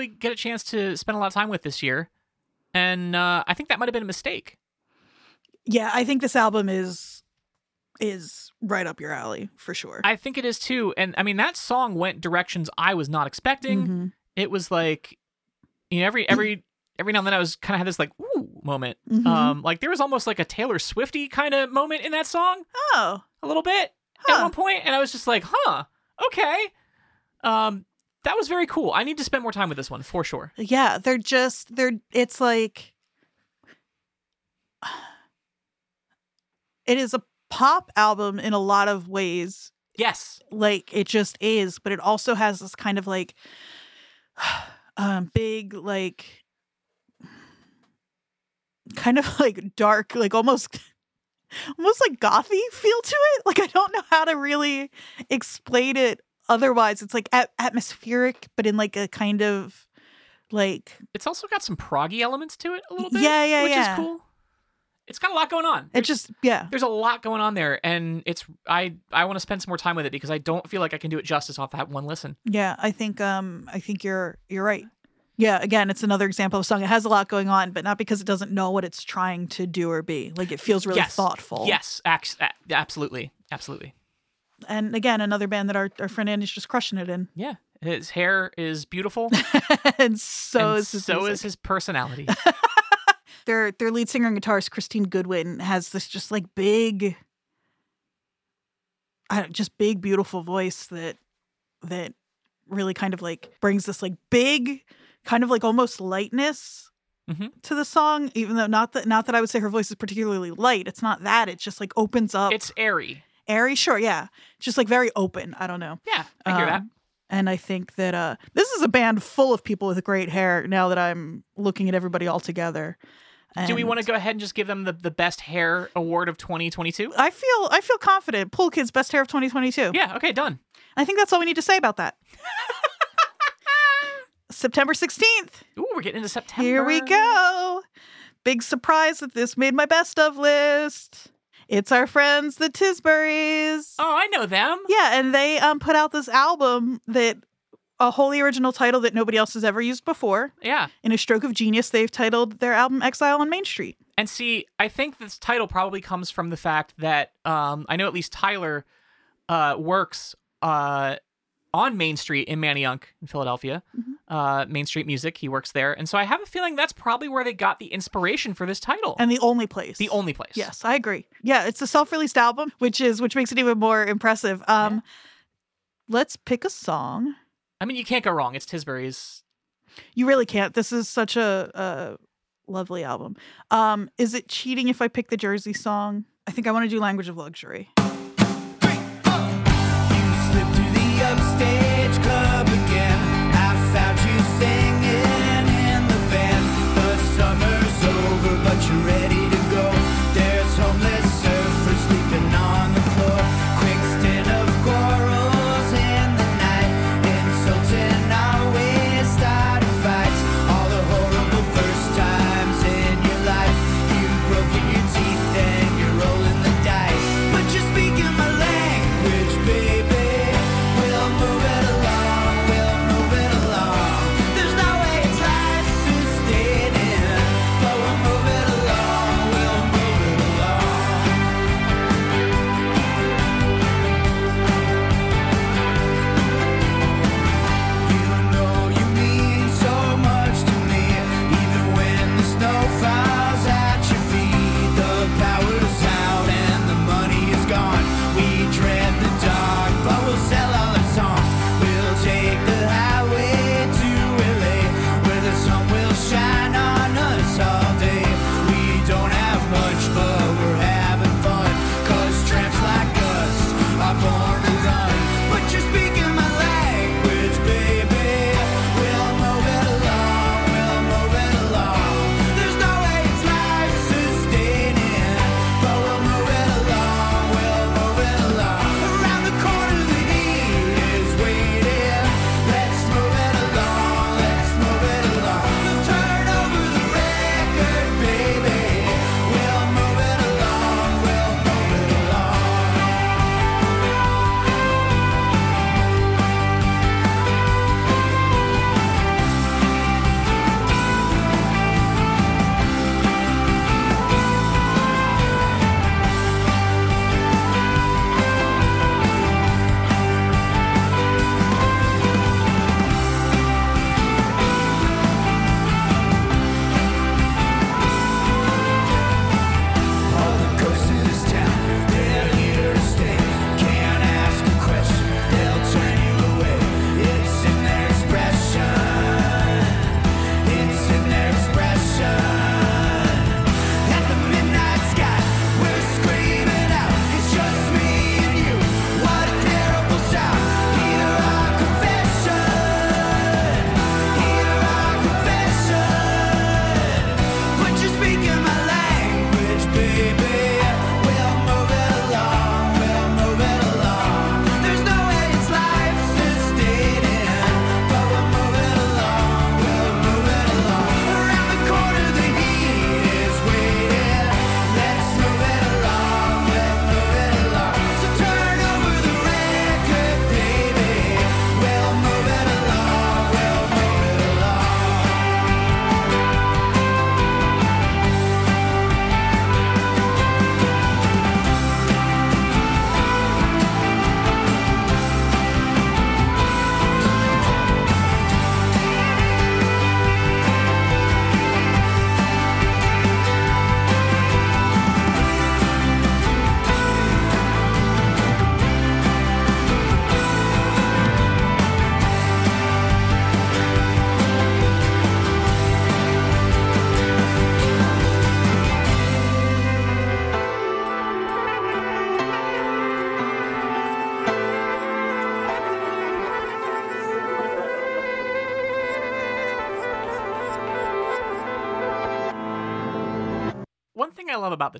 Really get a chance to spend a lot of time with this year, and uh, I think that might have been a mistake. Yeah, I think this album is is right up your alley for sure. I think it is too, and I mean that song went directions I was not expecting. Mhm. It was like, you know, every every every now and then I was kind of had this like ooh moment. Mhm. Um, like there was almost like a Taylor Swifty kind of moment in that song, Oh, a little bit at one point, and I was just like, huh, okay. Um, that was very cool. I need to spend more time with this one for sure. yeah, they're just they're it's like *sighs* it is a pop album in a lot of ways. Yes, Like it just is, but it also has this kind of like *sighs* um big like kind of like dark, like almost *laughs* almost like gothy feel to it. Like I don't know how to really explain it otherwise. It's like at- atmospheric, but in like a kind of like it's also got some proggy elements to it a little bit. Yeah, yeah, which yeah. is cool. It's got a lot going on. it just yeah. there's a lot going on there, and it's I I want to spend some more time with it because I don't feel like I can do it justice off that one listen. Yeah, I think um I think you're you're right. Yeah, again, it's another example of a song. It has a lot going on, but not because it doesn't know what it's trying to do or be. Like it feels really yes, thoughtful. Yes, ax- a- absolutely, absolutely. And again, another band that our, our friend Andy's just crushing it in. Yeah, his hair is beautiful, *laughs* and so and is his so music. is his personality. *laughs* their their lead singer and guitarist Christine Goodwyne has this just like big I don't, just big beautiful voice that that really kind of like brings this like big kind of like almost lightness Mhm. to the song even though not that not that I would say her voice is particularly light it's not that it just like opens up it's airy. Airy sure yeah just like very open I don't know Yeah, I hear that. um, And I think that uh, this is a band full of people with great hair. Now that I'm looking at everybody all together, Do we want to go ahead and just give them the, the best hair award of 2022? I feel I feel confident. Pool Kids Best Hair of 2022. Yeah. Okay. Done. I think that's all we need to say about that. *laughs* September 16th. Ooh, we're getting into September. Here we go. Big surprise that this made my best of list. It's our friends the Tisburys. Oh, I know them. Yeah, and they um put out this album that a wholly original title that nobody else has ever used before. Yeah. In a stroke of genius, they've titled their album Exile on Main Street. And see, I think this title probably comes from the fact that um, I know at least Tyler uh, works uh, on Main Street in Manayunk in Philadelphia. Mm-hmm. Uh, Main Street Music, he works there, and so I have a feeling that's probably where they got the inspiration for this title. And the only place. the only place. Yes, I agree. Yeah, it's a self-released album, which is which makes it even more impressive. Um let's pick a song. I mean, you can't go wrong. It's Tisbury's. You really can't. This is such a, a lovely album. Um, is it cheating if I pick the Jersey song? I think I want to do Language of Luxury. Over, but you're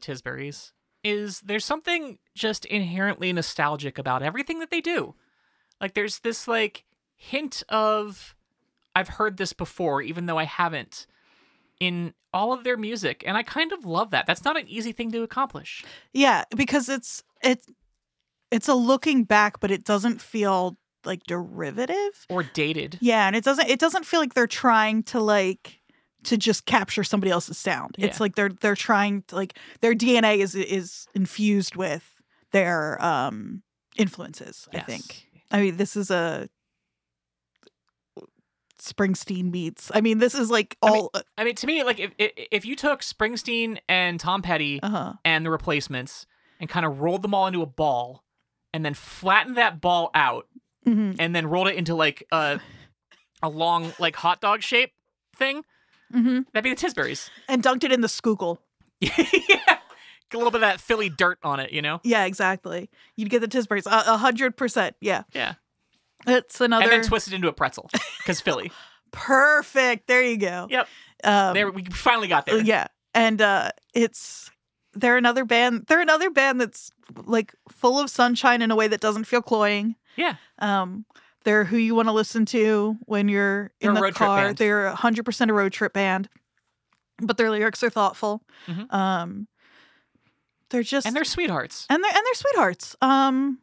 the Tisburys is there's something just inherently nostalgic about everything that they do. Like there's this like hint of I've heard this before even though I haven't in all of their music and I kind of love that. That's not an easy thing to accomplish. Yeah, because it's it's it's a looking back, but it doesn't feel like derivative. Or dated. Yeah, and it doesn't it doesn't feel like they're trying to like to just capture somebody else's sound. It's like they're they're trying to like their DNA is is infused with their um influences, I think. I mean, this is a Springsteen meets. I mean, this is like I mean, all I mean to me like if if, if you took Springsteen and Tom Petty uh-huh. and the replacements and kind of rolled them all into a ball and then flattened that ball out Mhm. and then rolled it into like a a long like hot dog shape thing, Mhm. that'd be the Tisburys. And dunked it in the Schuylkill. *laughs* yeah. Get a little bit of that Philly dirt on it, you know? Yeah, exactly. You'd get the Tisburys. A a hundred percent. Yeah. Yeah. It's another And then twist it into a pretzel because Philly. *laughs* perfect. There you go. Yep. Um, There we finally got there. Yeah. And uh it's they're another band they're another band that's like full of sunshine in a way that doesn't feel cloying. Yeah. Um they're who you want to listen to when you're They're in the car. They're 100% a road trip band. But their lyrics are thoughtful. Mhm. Um they're just And they're sweethearts. and they're and they're sweethearts. Um,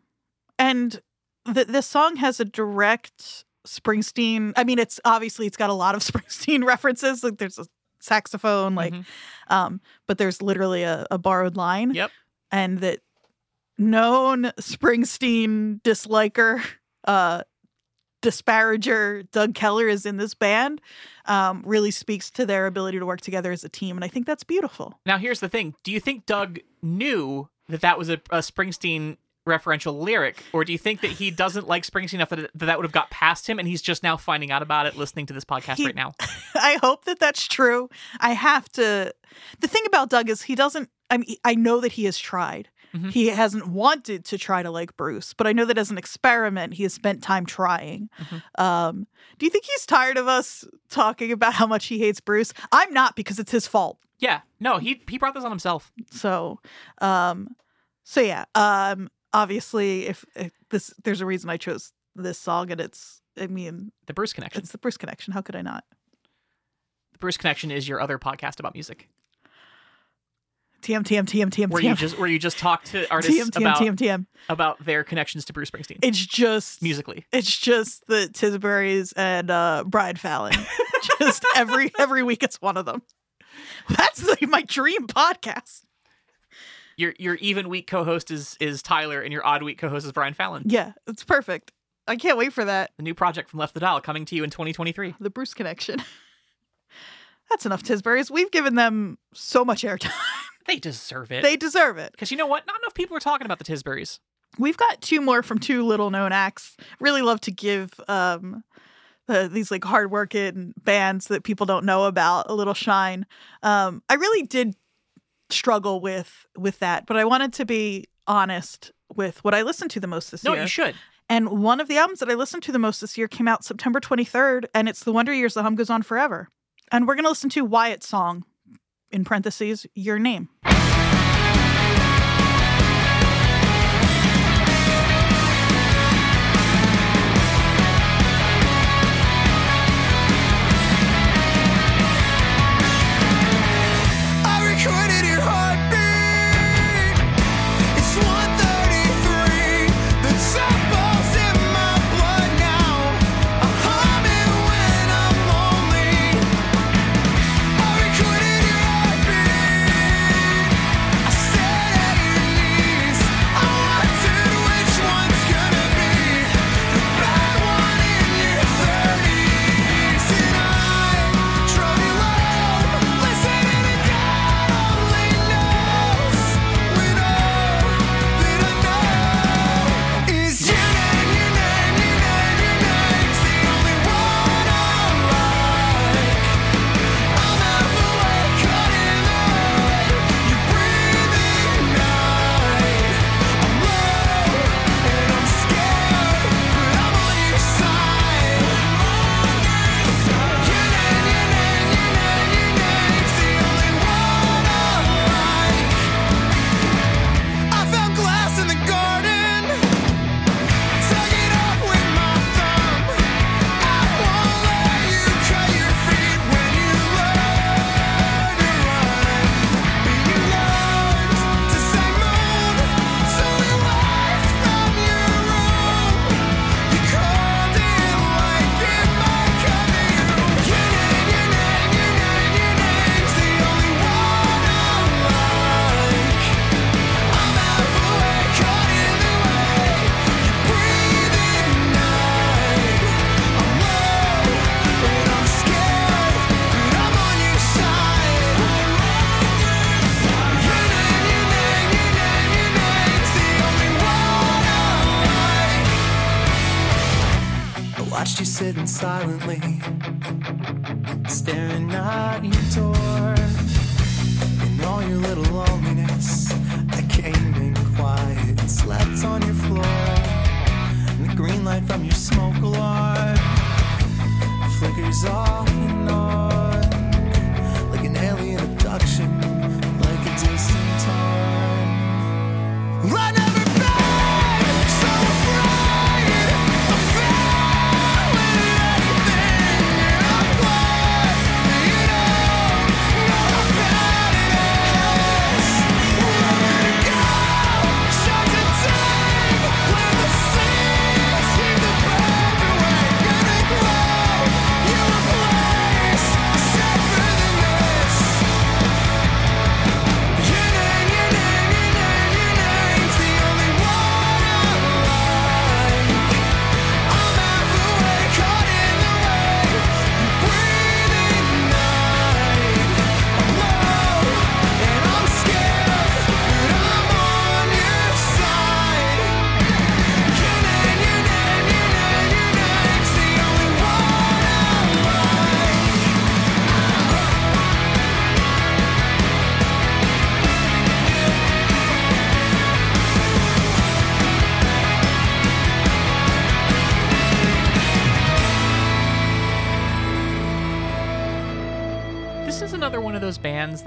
and the this song has a direct Springsteen. I mean, it's obviously it's got a lot of *laughs* Springsteen references. Like there's a saxophone, like, Mhm. um, but there's literally a, a borrowed line. Yep. And that known Springsteen disliker, *laughs* uh, disparager Doug Keller is in this band. Um, really speaks to their ability to work together as a team, and I think that's beautiful. Now here's the thing. Do you think Doug knew that that was a, a Springsteen referential lyric or do you think that he *laughs* doesn't like Springsteen enough that that, that would have got past him and he's just now finding out about it listening to this podcast He- right now? *laughs* I hope that that's true. I have to. The thing about Doug is he doesn't. I mean, I know that he has tried. Mhm. He hasn't wanted to try to like Bruce, but I know that as an experiment, he has spent time trying. Mhm. Um, do you think he's tired of us talking about how much he hates Bruce? I'm not because it's his fault. Yeah. No, he he brought this on himself. So, um, so yeah. Um, obviously, if, if this, there's a reason I chose this song, and it's. I mean, The Bruce Connection. it's the Bruce connection. How could I not? The Bruce Connection is your other podcast about music TM TM TM TM where you TM. just where you just talk to *laughs* artists TM TM about TM TM. about their connections to Bruce Springsteen It's just musically. It's just the Tisburys and uh, Brian Fallon. *laughs* just every every week, it's one of them. That's like my dream podcast. Your your even week co-host is is Tyler and your odd week co-host is Brian Fallon. Yeah, it's perfect. I can't wait for that. The new project from Left the Dial coming to you in 2023. The Bruce connection. *laughs* That's enough Tisburys. We've given them so much airtime. They deserve it. they deserve it. Because you know what? Not enough people are talking about the Tisburys. We've got two more from two little known acts. Really love to give um uh, these like hardworking bands that people don't know about a little shine. Um, I really did struggle with with that, but I wanted to be honest with what I listened to the most this No, year. No, you should. And one of the albums that I listened to the most this year came out September 23rd, and it's The Wonder Years, The Hum Goes On Forever. And we're gonna listen to Wyatt's song, in parentheses, Your Name.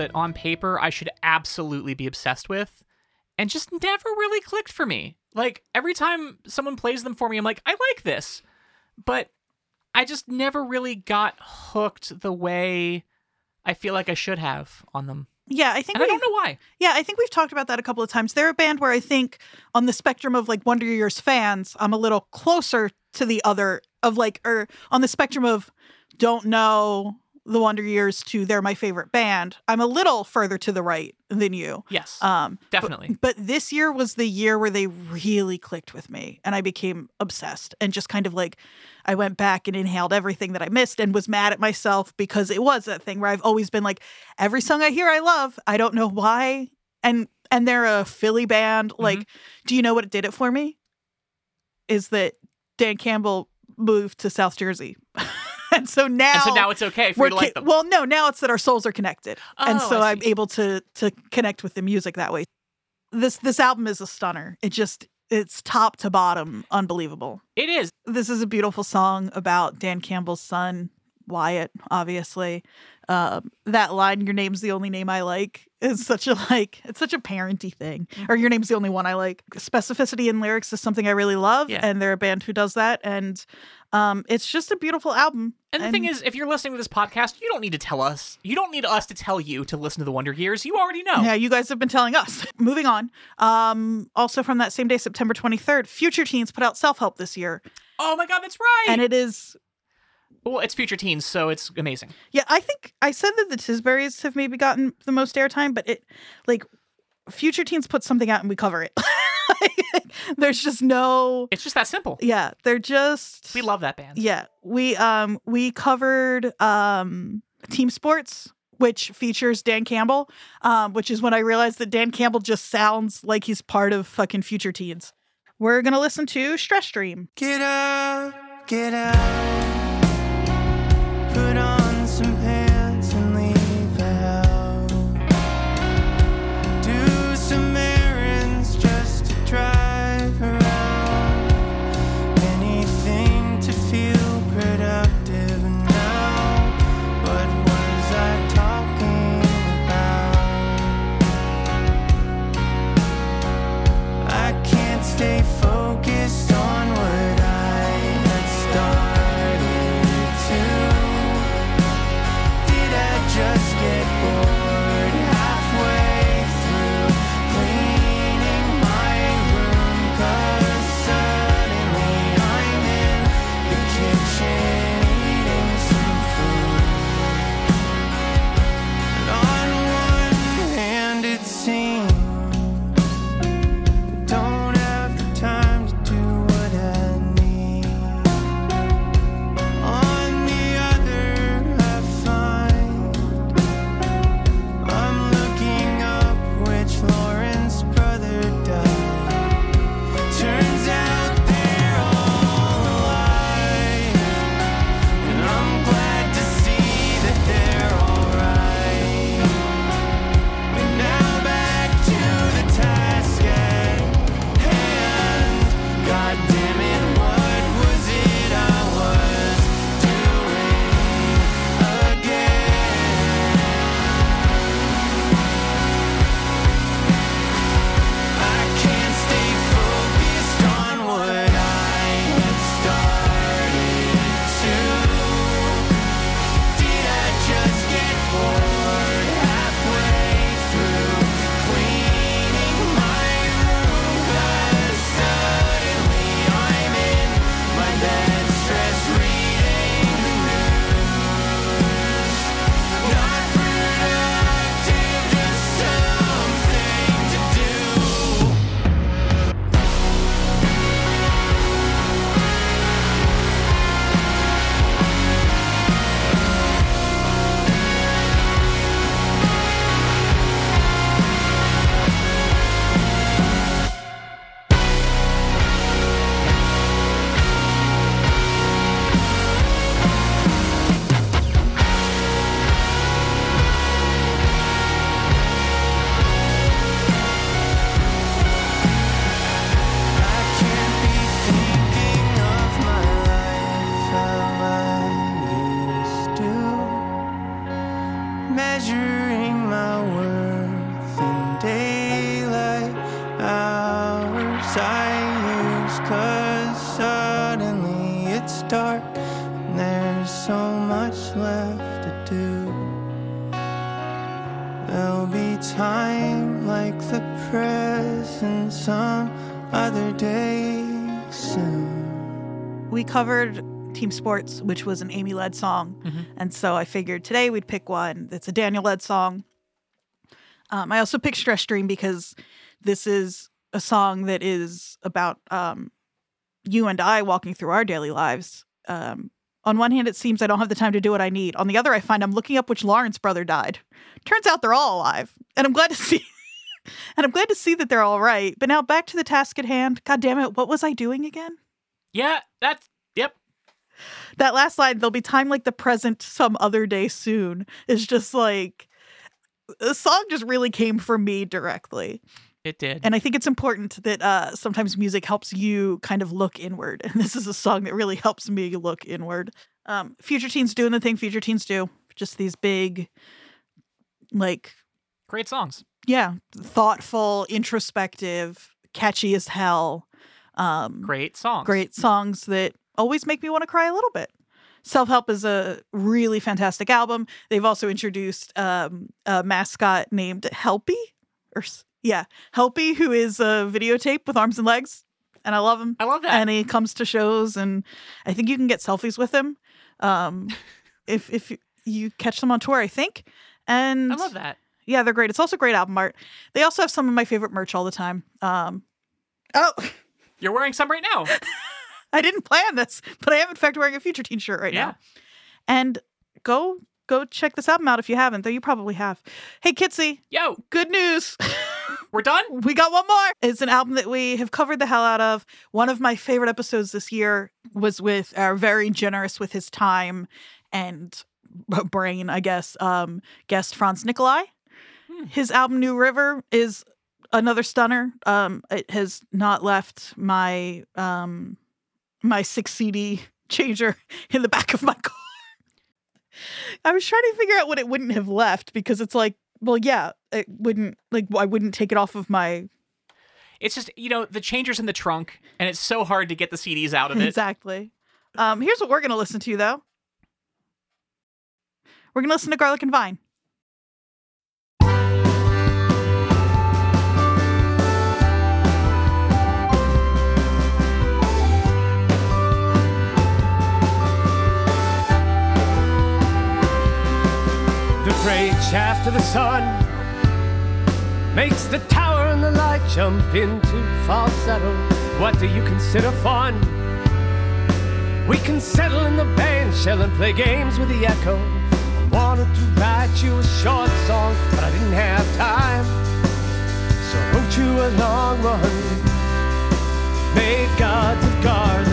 That on paper I should absolutely be obsessed with and just never really clicked for me. Like every time someone plays them for me, I'm like, I like this. But I just never really got hooked the way I feel like I should have on them. Yeah, I think And I don't know why. Yeah, I think we've talked about that a couple of times. They're a band where I think on the spectrum of like Wonder Years fans, I'm a little closer to the other of like or on the spectrum of don't know the Wonder Years to they're my favorite band. I'm a little further to the right than you. Yes. Um definitely. But, this year was the year where they really clicked with me and I became obsessed and just kind of like I went back and inhaled everything that I missed and was mad at myself because it was that thing where I've always been like every song I hear I love. I don't know why. And and they're a Philly band. Mm-hmm. Like, do you know what it did it for me? Is that Dan Campbell moved to South Jersey. *laughs* *laughs* and so now and so now it's okay for you to like them. Well, no, now it's that our souls are connected, and Oh, so I I'm able to to connect with the music that way. This this album is a stunner. It just it's top to bottom unbelievable. it is. This is a beautiful song about Dan Campbell's son Wyatt. Obviously, um, that line "Your name's the only name I like" is such a like it's such a parenty thing. Or "Your name's the only one I like." Specificity in lyrics is something I really love, Yeah. and they're a band who does that. And um, it's just a beautiful album. And the thing is, if you're listening to this podcast, you don't need to tell us. You don't need us to tell you to listen to the Wonder Years. You already know. Yeah, you guys have been telling us. *laughs* Moving on. Um, also from that same day, September 23rd, Future Teens put out Self Help this year. Oh my god, that's right. And it is, well, it's future teens, so it's amazing. yeah, I think I said that the Tisburys have maybe gotten the most airtime, but it, like, Future Teens put something out and we cover it. *laughs* There's just no, It's just that simple. yeah, they're just, We love that band. yeah, we, um, we covered, um, Team Sports. Which features Dan Campbell, um, which is when I realized that Dan Campbell just sounds like he's part of fucking Future Teens. We're gonna listen to Stress Dream. Get up, get out. Covered Team Sports, which was an Amy led song. And so I figured today we'd pick one that's a Daniel led song. Um, I also picked Stress Dream because this is a song that is about um, you and I walking through our daily lives. Um, on one hand, it seems I don't have the time to do what I need. On the other, I find I'm looking up which Lawrence brother died. Turns out they're all alive, and I'm glad to see. *laughs* and I'm glad to see that they're all right. But now back to the task at hand. God damn it, what was I doing again? Yeah, that's. That last line there'll be time like the present some other day soon is just like the song just really came from me directly It did. and i think it's important that uh sometimes music helps you kind of look inward *laughs* and this is a song that really helps me look inward um future teens doing the thing future teens do just these big like Great songs. yeah thoughtful introspective catchy as hell um Great songs. great songs that always make me want to cry a little bit. Self Help is a really fantastic album. They've also introduced um, a mascot named Helpy, or yeah, Helpy, who is a videotape with arms and legs, and I love him. I love that. And he comes to shows, and I think you can get selfies with him um, *laughs* if if you catch them on tour. I think, and I love that. yeah, they're great. It's also great album art. They also have some of my favorite merch all the time. Um, oh. You're wearing some right now. *laughs* *laughs* I didn't plan this, but I am in fact wearing a Future Teen shirt right Yeah. now. And go go check this album out if you haven't, though you probably have. Hey Kitsy, Yo, good news. *laughs* we're done. we got one more. It's an album that we have covered the hell out of. One of my favorite episodes this year was with our very generous with his time and brain, I guess, um, guest Franz Nicolai. Hmm. His album New River is another stunner. Um, it has not left my um my six CD changer *laughs* in the back of my car. I was trying to figure out what it wouldn't have left because it's like, well, yeah, it wouldn't like I wouldn't take it off of my It's just you know the changer's in the trunk, and it's so hard to get the CDs out of it. exactly. Um, here's what we're gonna listen to though. We're gonna listen to Garlic and Vine. Freight shaft of the sun makes the tower and the light jump into falsetto. What do you consider fun? We can settle in the band shell and play games with the echo. I wanted to write you a short song, but I didn't have time. So wrote you a long one, made gods of garlic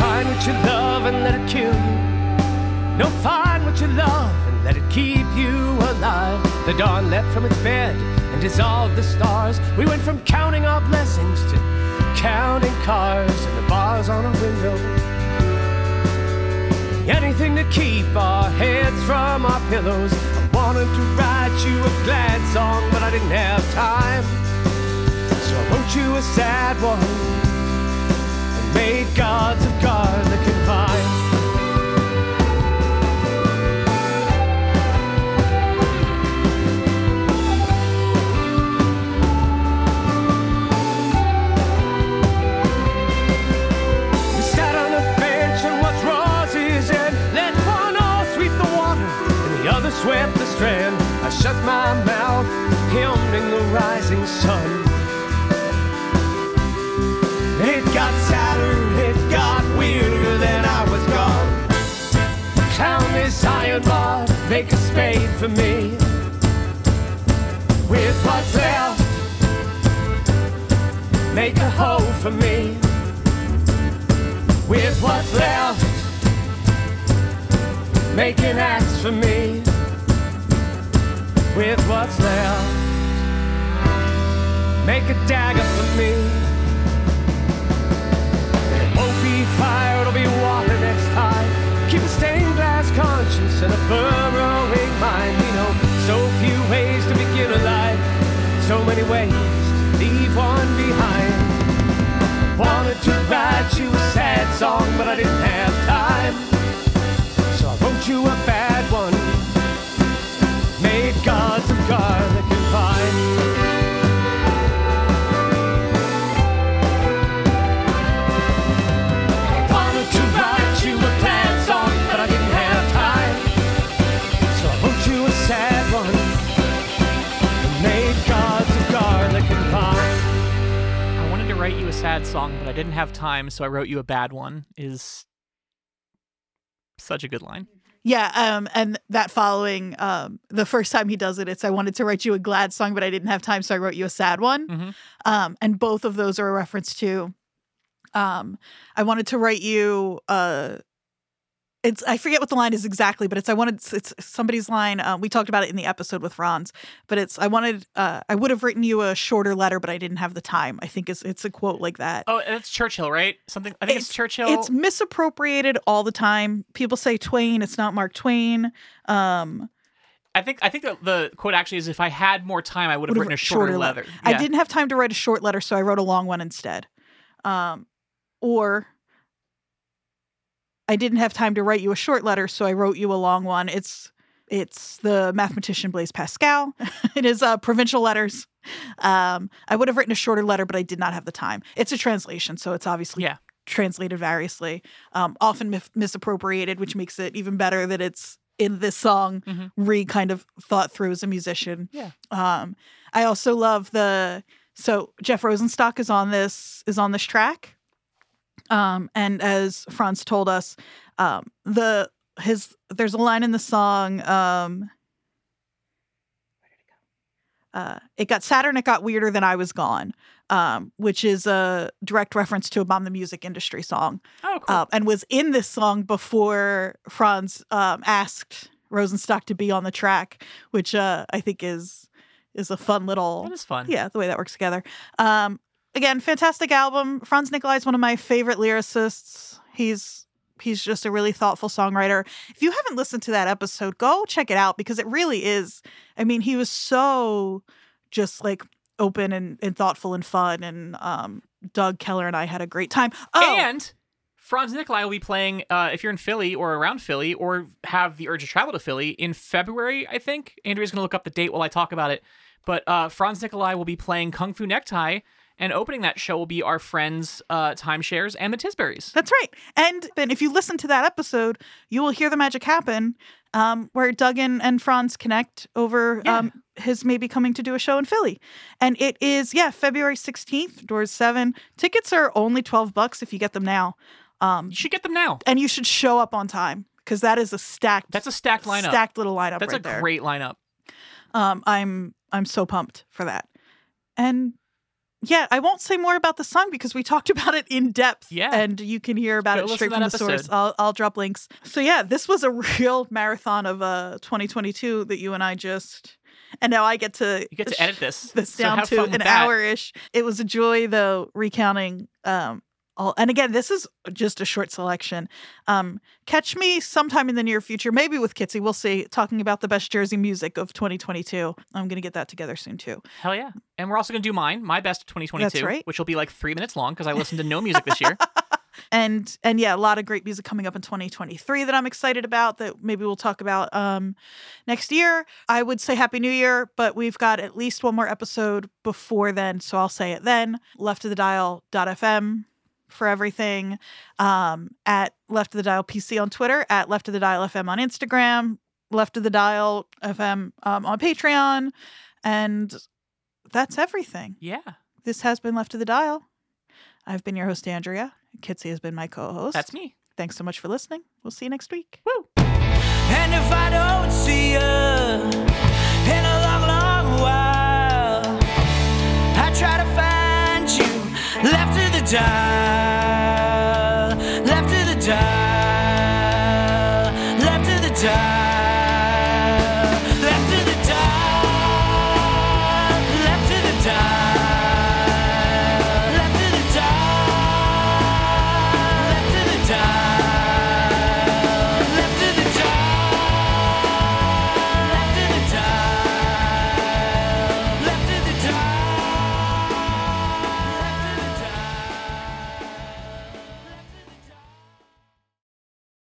find what you love and let it kill you. No, find what you love and let it keep you alive. The dawn leapt from its bed and dissolved the stars. We went from counting our blessings to counting cars and the bars on a window. Anything to keep our heads from our pillows. I wanted to write you a glad song, but I didn't have time. So I wrote you a sad one made gods of garlic. We sat on bench and watched roses and let one all sweep the water and the other swept the strand. I shut my mouth, the rising sun. It got sadder, bar, make a spade for me. With what's left, make a hole for me. With what's left, make an axe for me. With what's left, make a dagger for me. It won't be fire Keep a stained glass conscience and a burrowing mind. We know so few ways to begin a life, so many ways to leave one behind. Wanted to write you a sad song, but I didn't have time. So I wrote you a a sad song, but I didn't have time, so I wrote you a bad one. Is such a good line. Yeah, um, and that following, um, the first time he does it, it's I wanted to write you a glad song, but I didn't have time, so I wrote you a sad one. Mhm. Um, and both of those are a reference to, um, I wanted to write you. Uh, it's I forget what the line is exactly, but it's I wanted it's somebody's line. Uh, we talked about it in the episode with Franz, but it's I wanted uh, I would have written you a shorter letter, but I didn't have the time. I think it's it's a quote like that. Oh, it's Churchill, right? Something. I think it's, Churchill. It's misappropriated all the time. People say Twain. It's not Mark Twain. Um, I think. I think the, the quote actually is, "If I had more time, I would have written a writ- shorter, letter." I Yeah. didn't have time to write a short letter, so I wrote a long one instead. Um, or I didn't have time to write you a short letter, so I wrote you a long one. It's it's the mathematician Blaise Pascal. *laughs* it is uh, provincial letters. Um, I would have written a shorter letter, but I did not have the time. It's a translation, so it's obviously Yeah. translated variously, um, often mis- misappropriated, which makes it even better that it's in this song, Mhm. re kind of thought through as a musician. Yeah. Um, I also love the so Jeff Rosenstock is on this is on this track. Um, and as Franz told us, um, the his there's a line in the song. Um, uh, it got sadder and it got weirder than I was gone, um, which is a direct reference to a bomb the music industry song, Oh, cool. um, and was in this song before Franz um, asked Rosenstock to be on the track, which uh, I think is is a fun little that is fun. yeah, the way that works together. Um, again, fantastic album. Franz Nicolai is one of my favorite lyricists. He's he's just a really thoughtful songwriter. If you haven't listened to that episode, go check it out because it really is. I mean, he was so just like open and, and thoughtful and fun. And um, Doug Keller and I had a great time. Oh, And Franz Nicolai will be playing uh, if you're in Philly or around Philly or have the urge to travel to Philly in February, I think. Andrea's going to look up the date while I talk about it. But uh, Franz Nicolai will be playing Kung Fu Necktie, and opening that show will be our friends uh, Timeshares and the Tisburys. That's right. And then if you listen to that episode, you will hear the magic happen um, where Doug and, and Franz connect over Yeah. um, his maybe coming to do a show in Philly. And it is, yeah, February 16th, doors 7. Tickets are only 12 bucks if you get them now. Um, You should get them now. and you should show up on time because that is a stacked, That's a stacked lineup. stacked little lineup That's right a there. great lineup. Um, I'm I'm so pumped for that. And yeah, I won't say more about the song because we talked *laughs* about it in depth. Yeah. And you can hear about Go it straight from the that source. episode. I'll I'll drop links. So yeah, this was a *laughs* real marathon of uh 2022 that you and I just and now I get to You get to edit this. this so down to an hour ish. It was a joy though recounting um all and again this is just a short selection. Um catch me sometime in the near future, maybe with Kitsy, we'll see, talking about the best Jersey music of 2022. I'm gonna get that together soon too. Hell yeah. And we're also going to do mine, my best of 2022, That's right. which will be like three minutes long because I listened to no music this year. *laughs* *laughs* and and yeah, a lot of great music coming up in 2023 that I'm excited about that maybe we'll talk about um next year. I would say happy new year, but we've got at least one more episode before then, so I'll say it then. Left of the dial.fm for everything. Um at left of the dial PC on Twitter, at left of the dial FM on Instagram, left of the dial FM um, on Patreon, and that's everything. yeah. This has been Left of the Dial. I've been your host, Andrea. Kitsy has been my co host. That's me. Thanks so much for listening. We'll see you next week. Woo. And if I don't see you in a long, long while, I try to dial, left to the dial,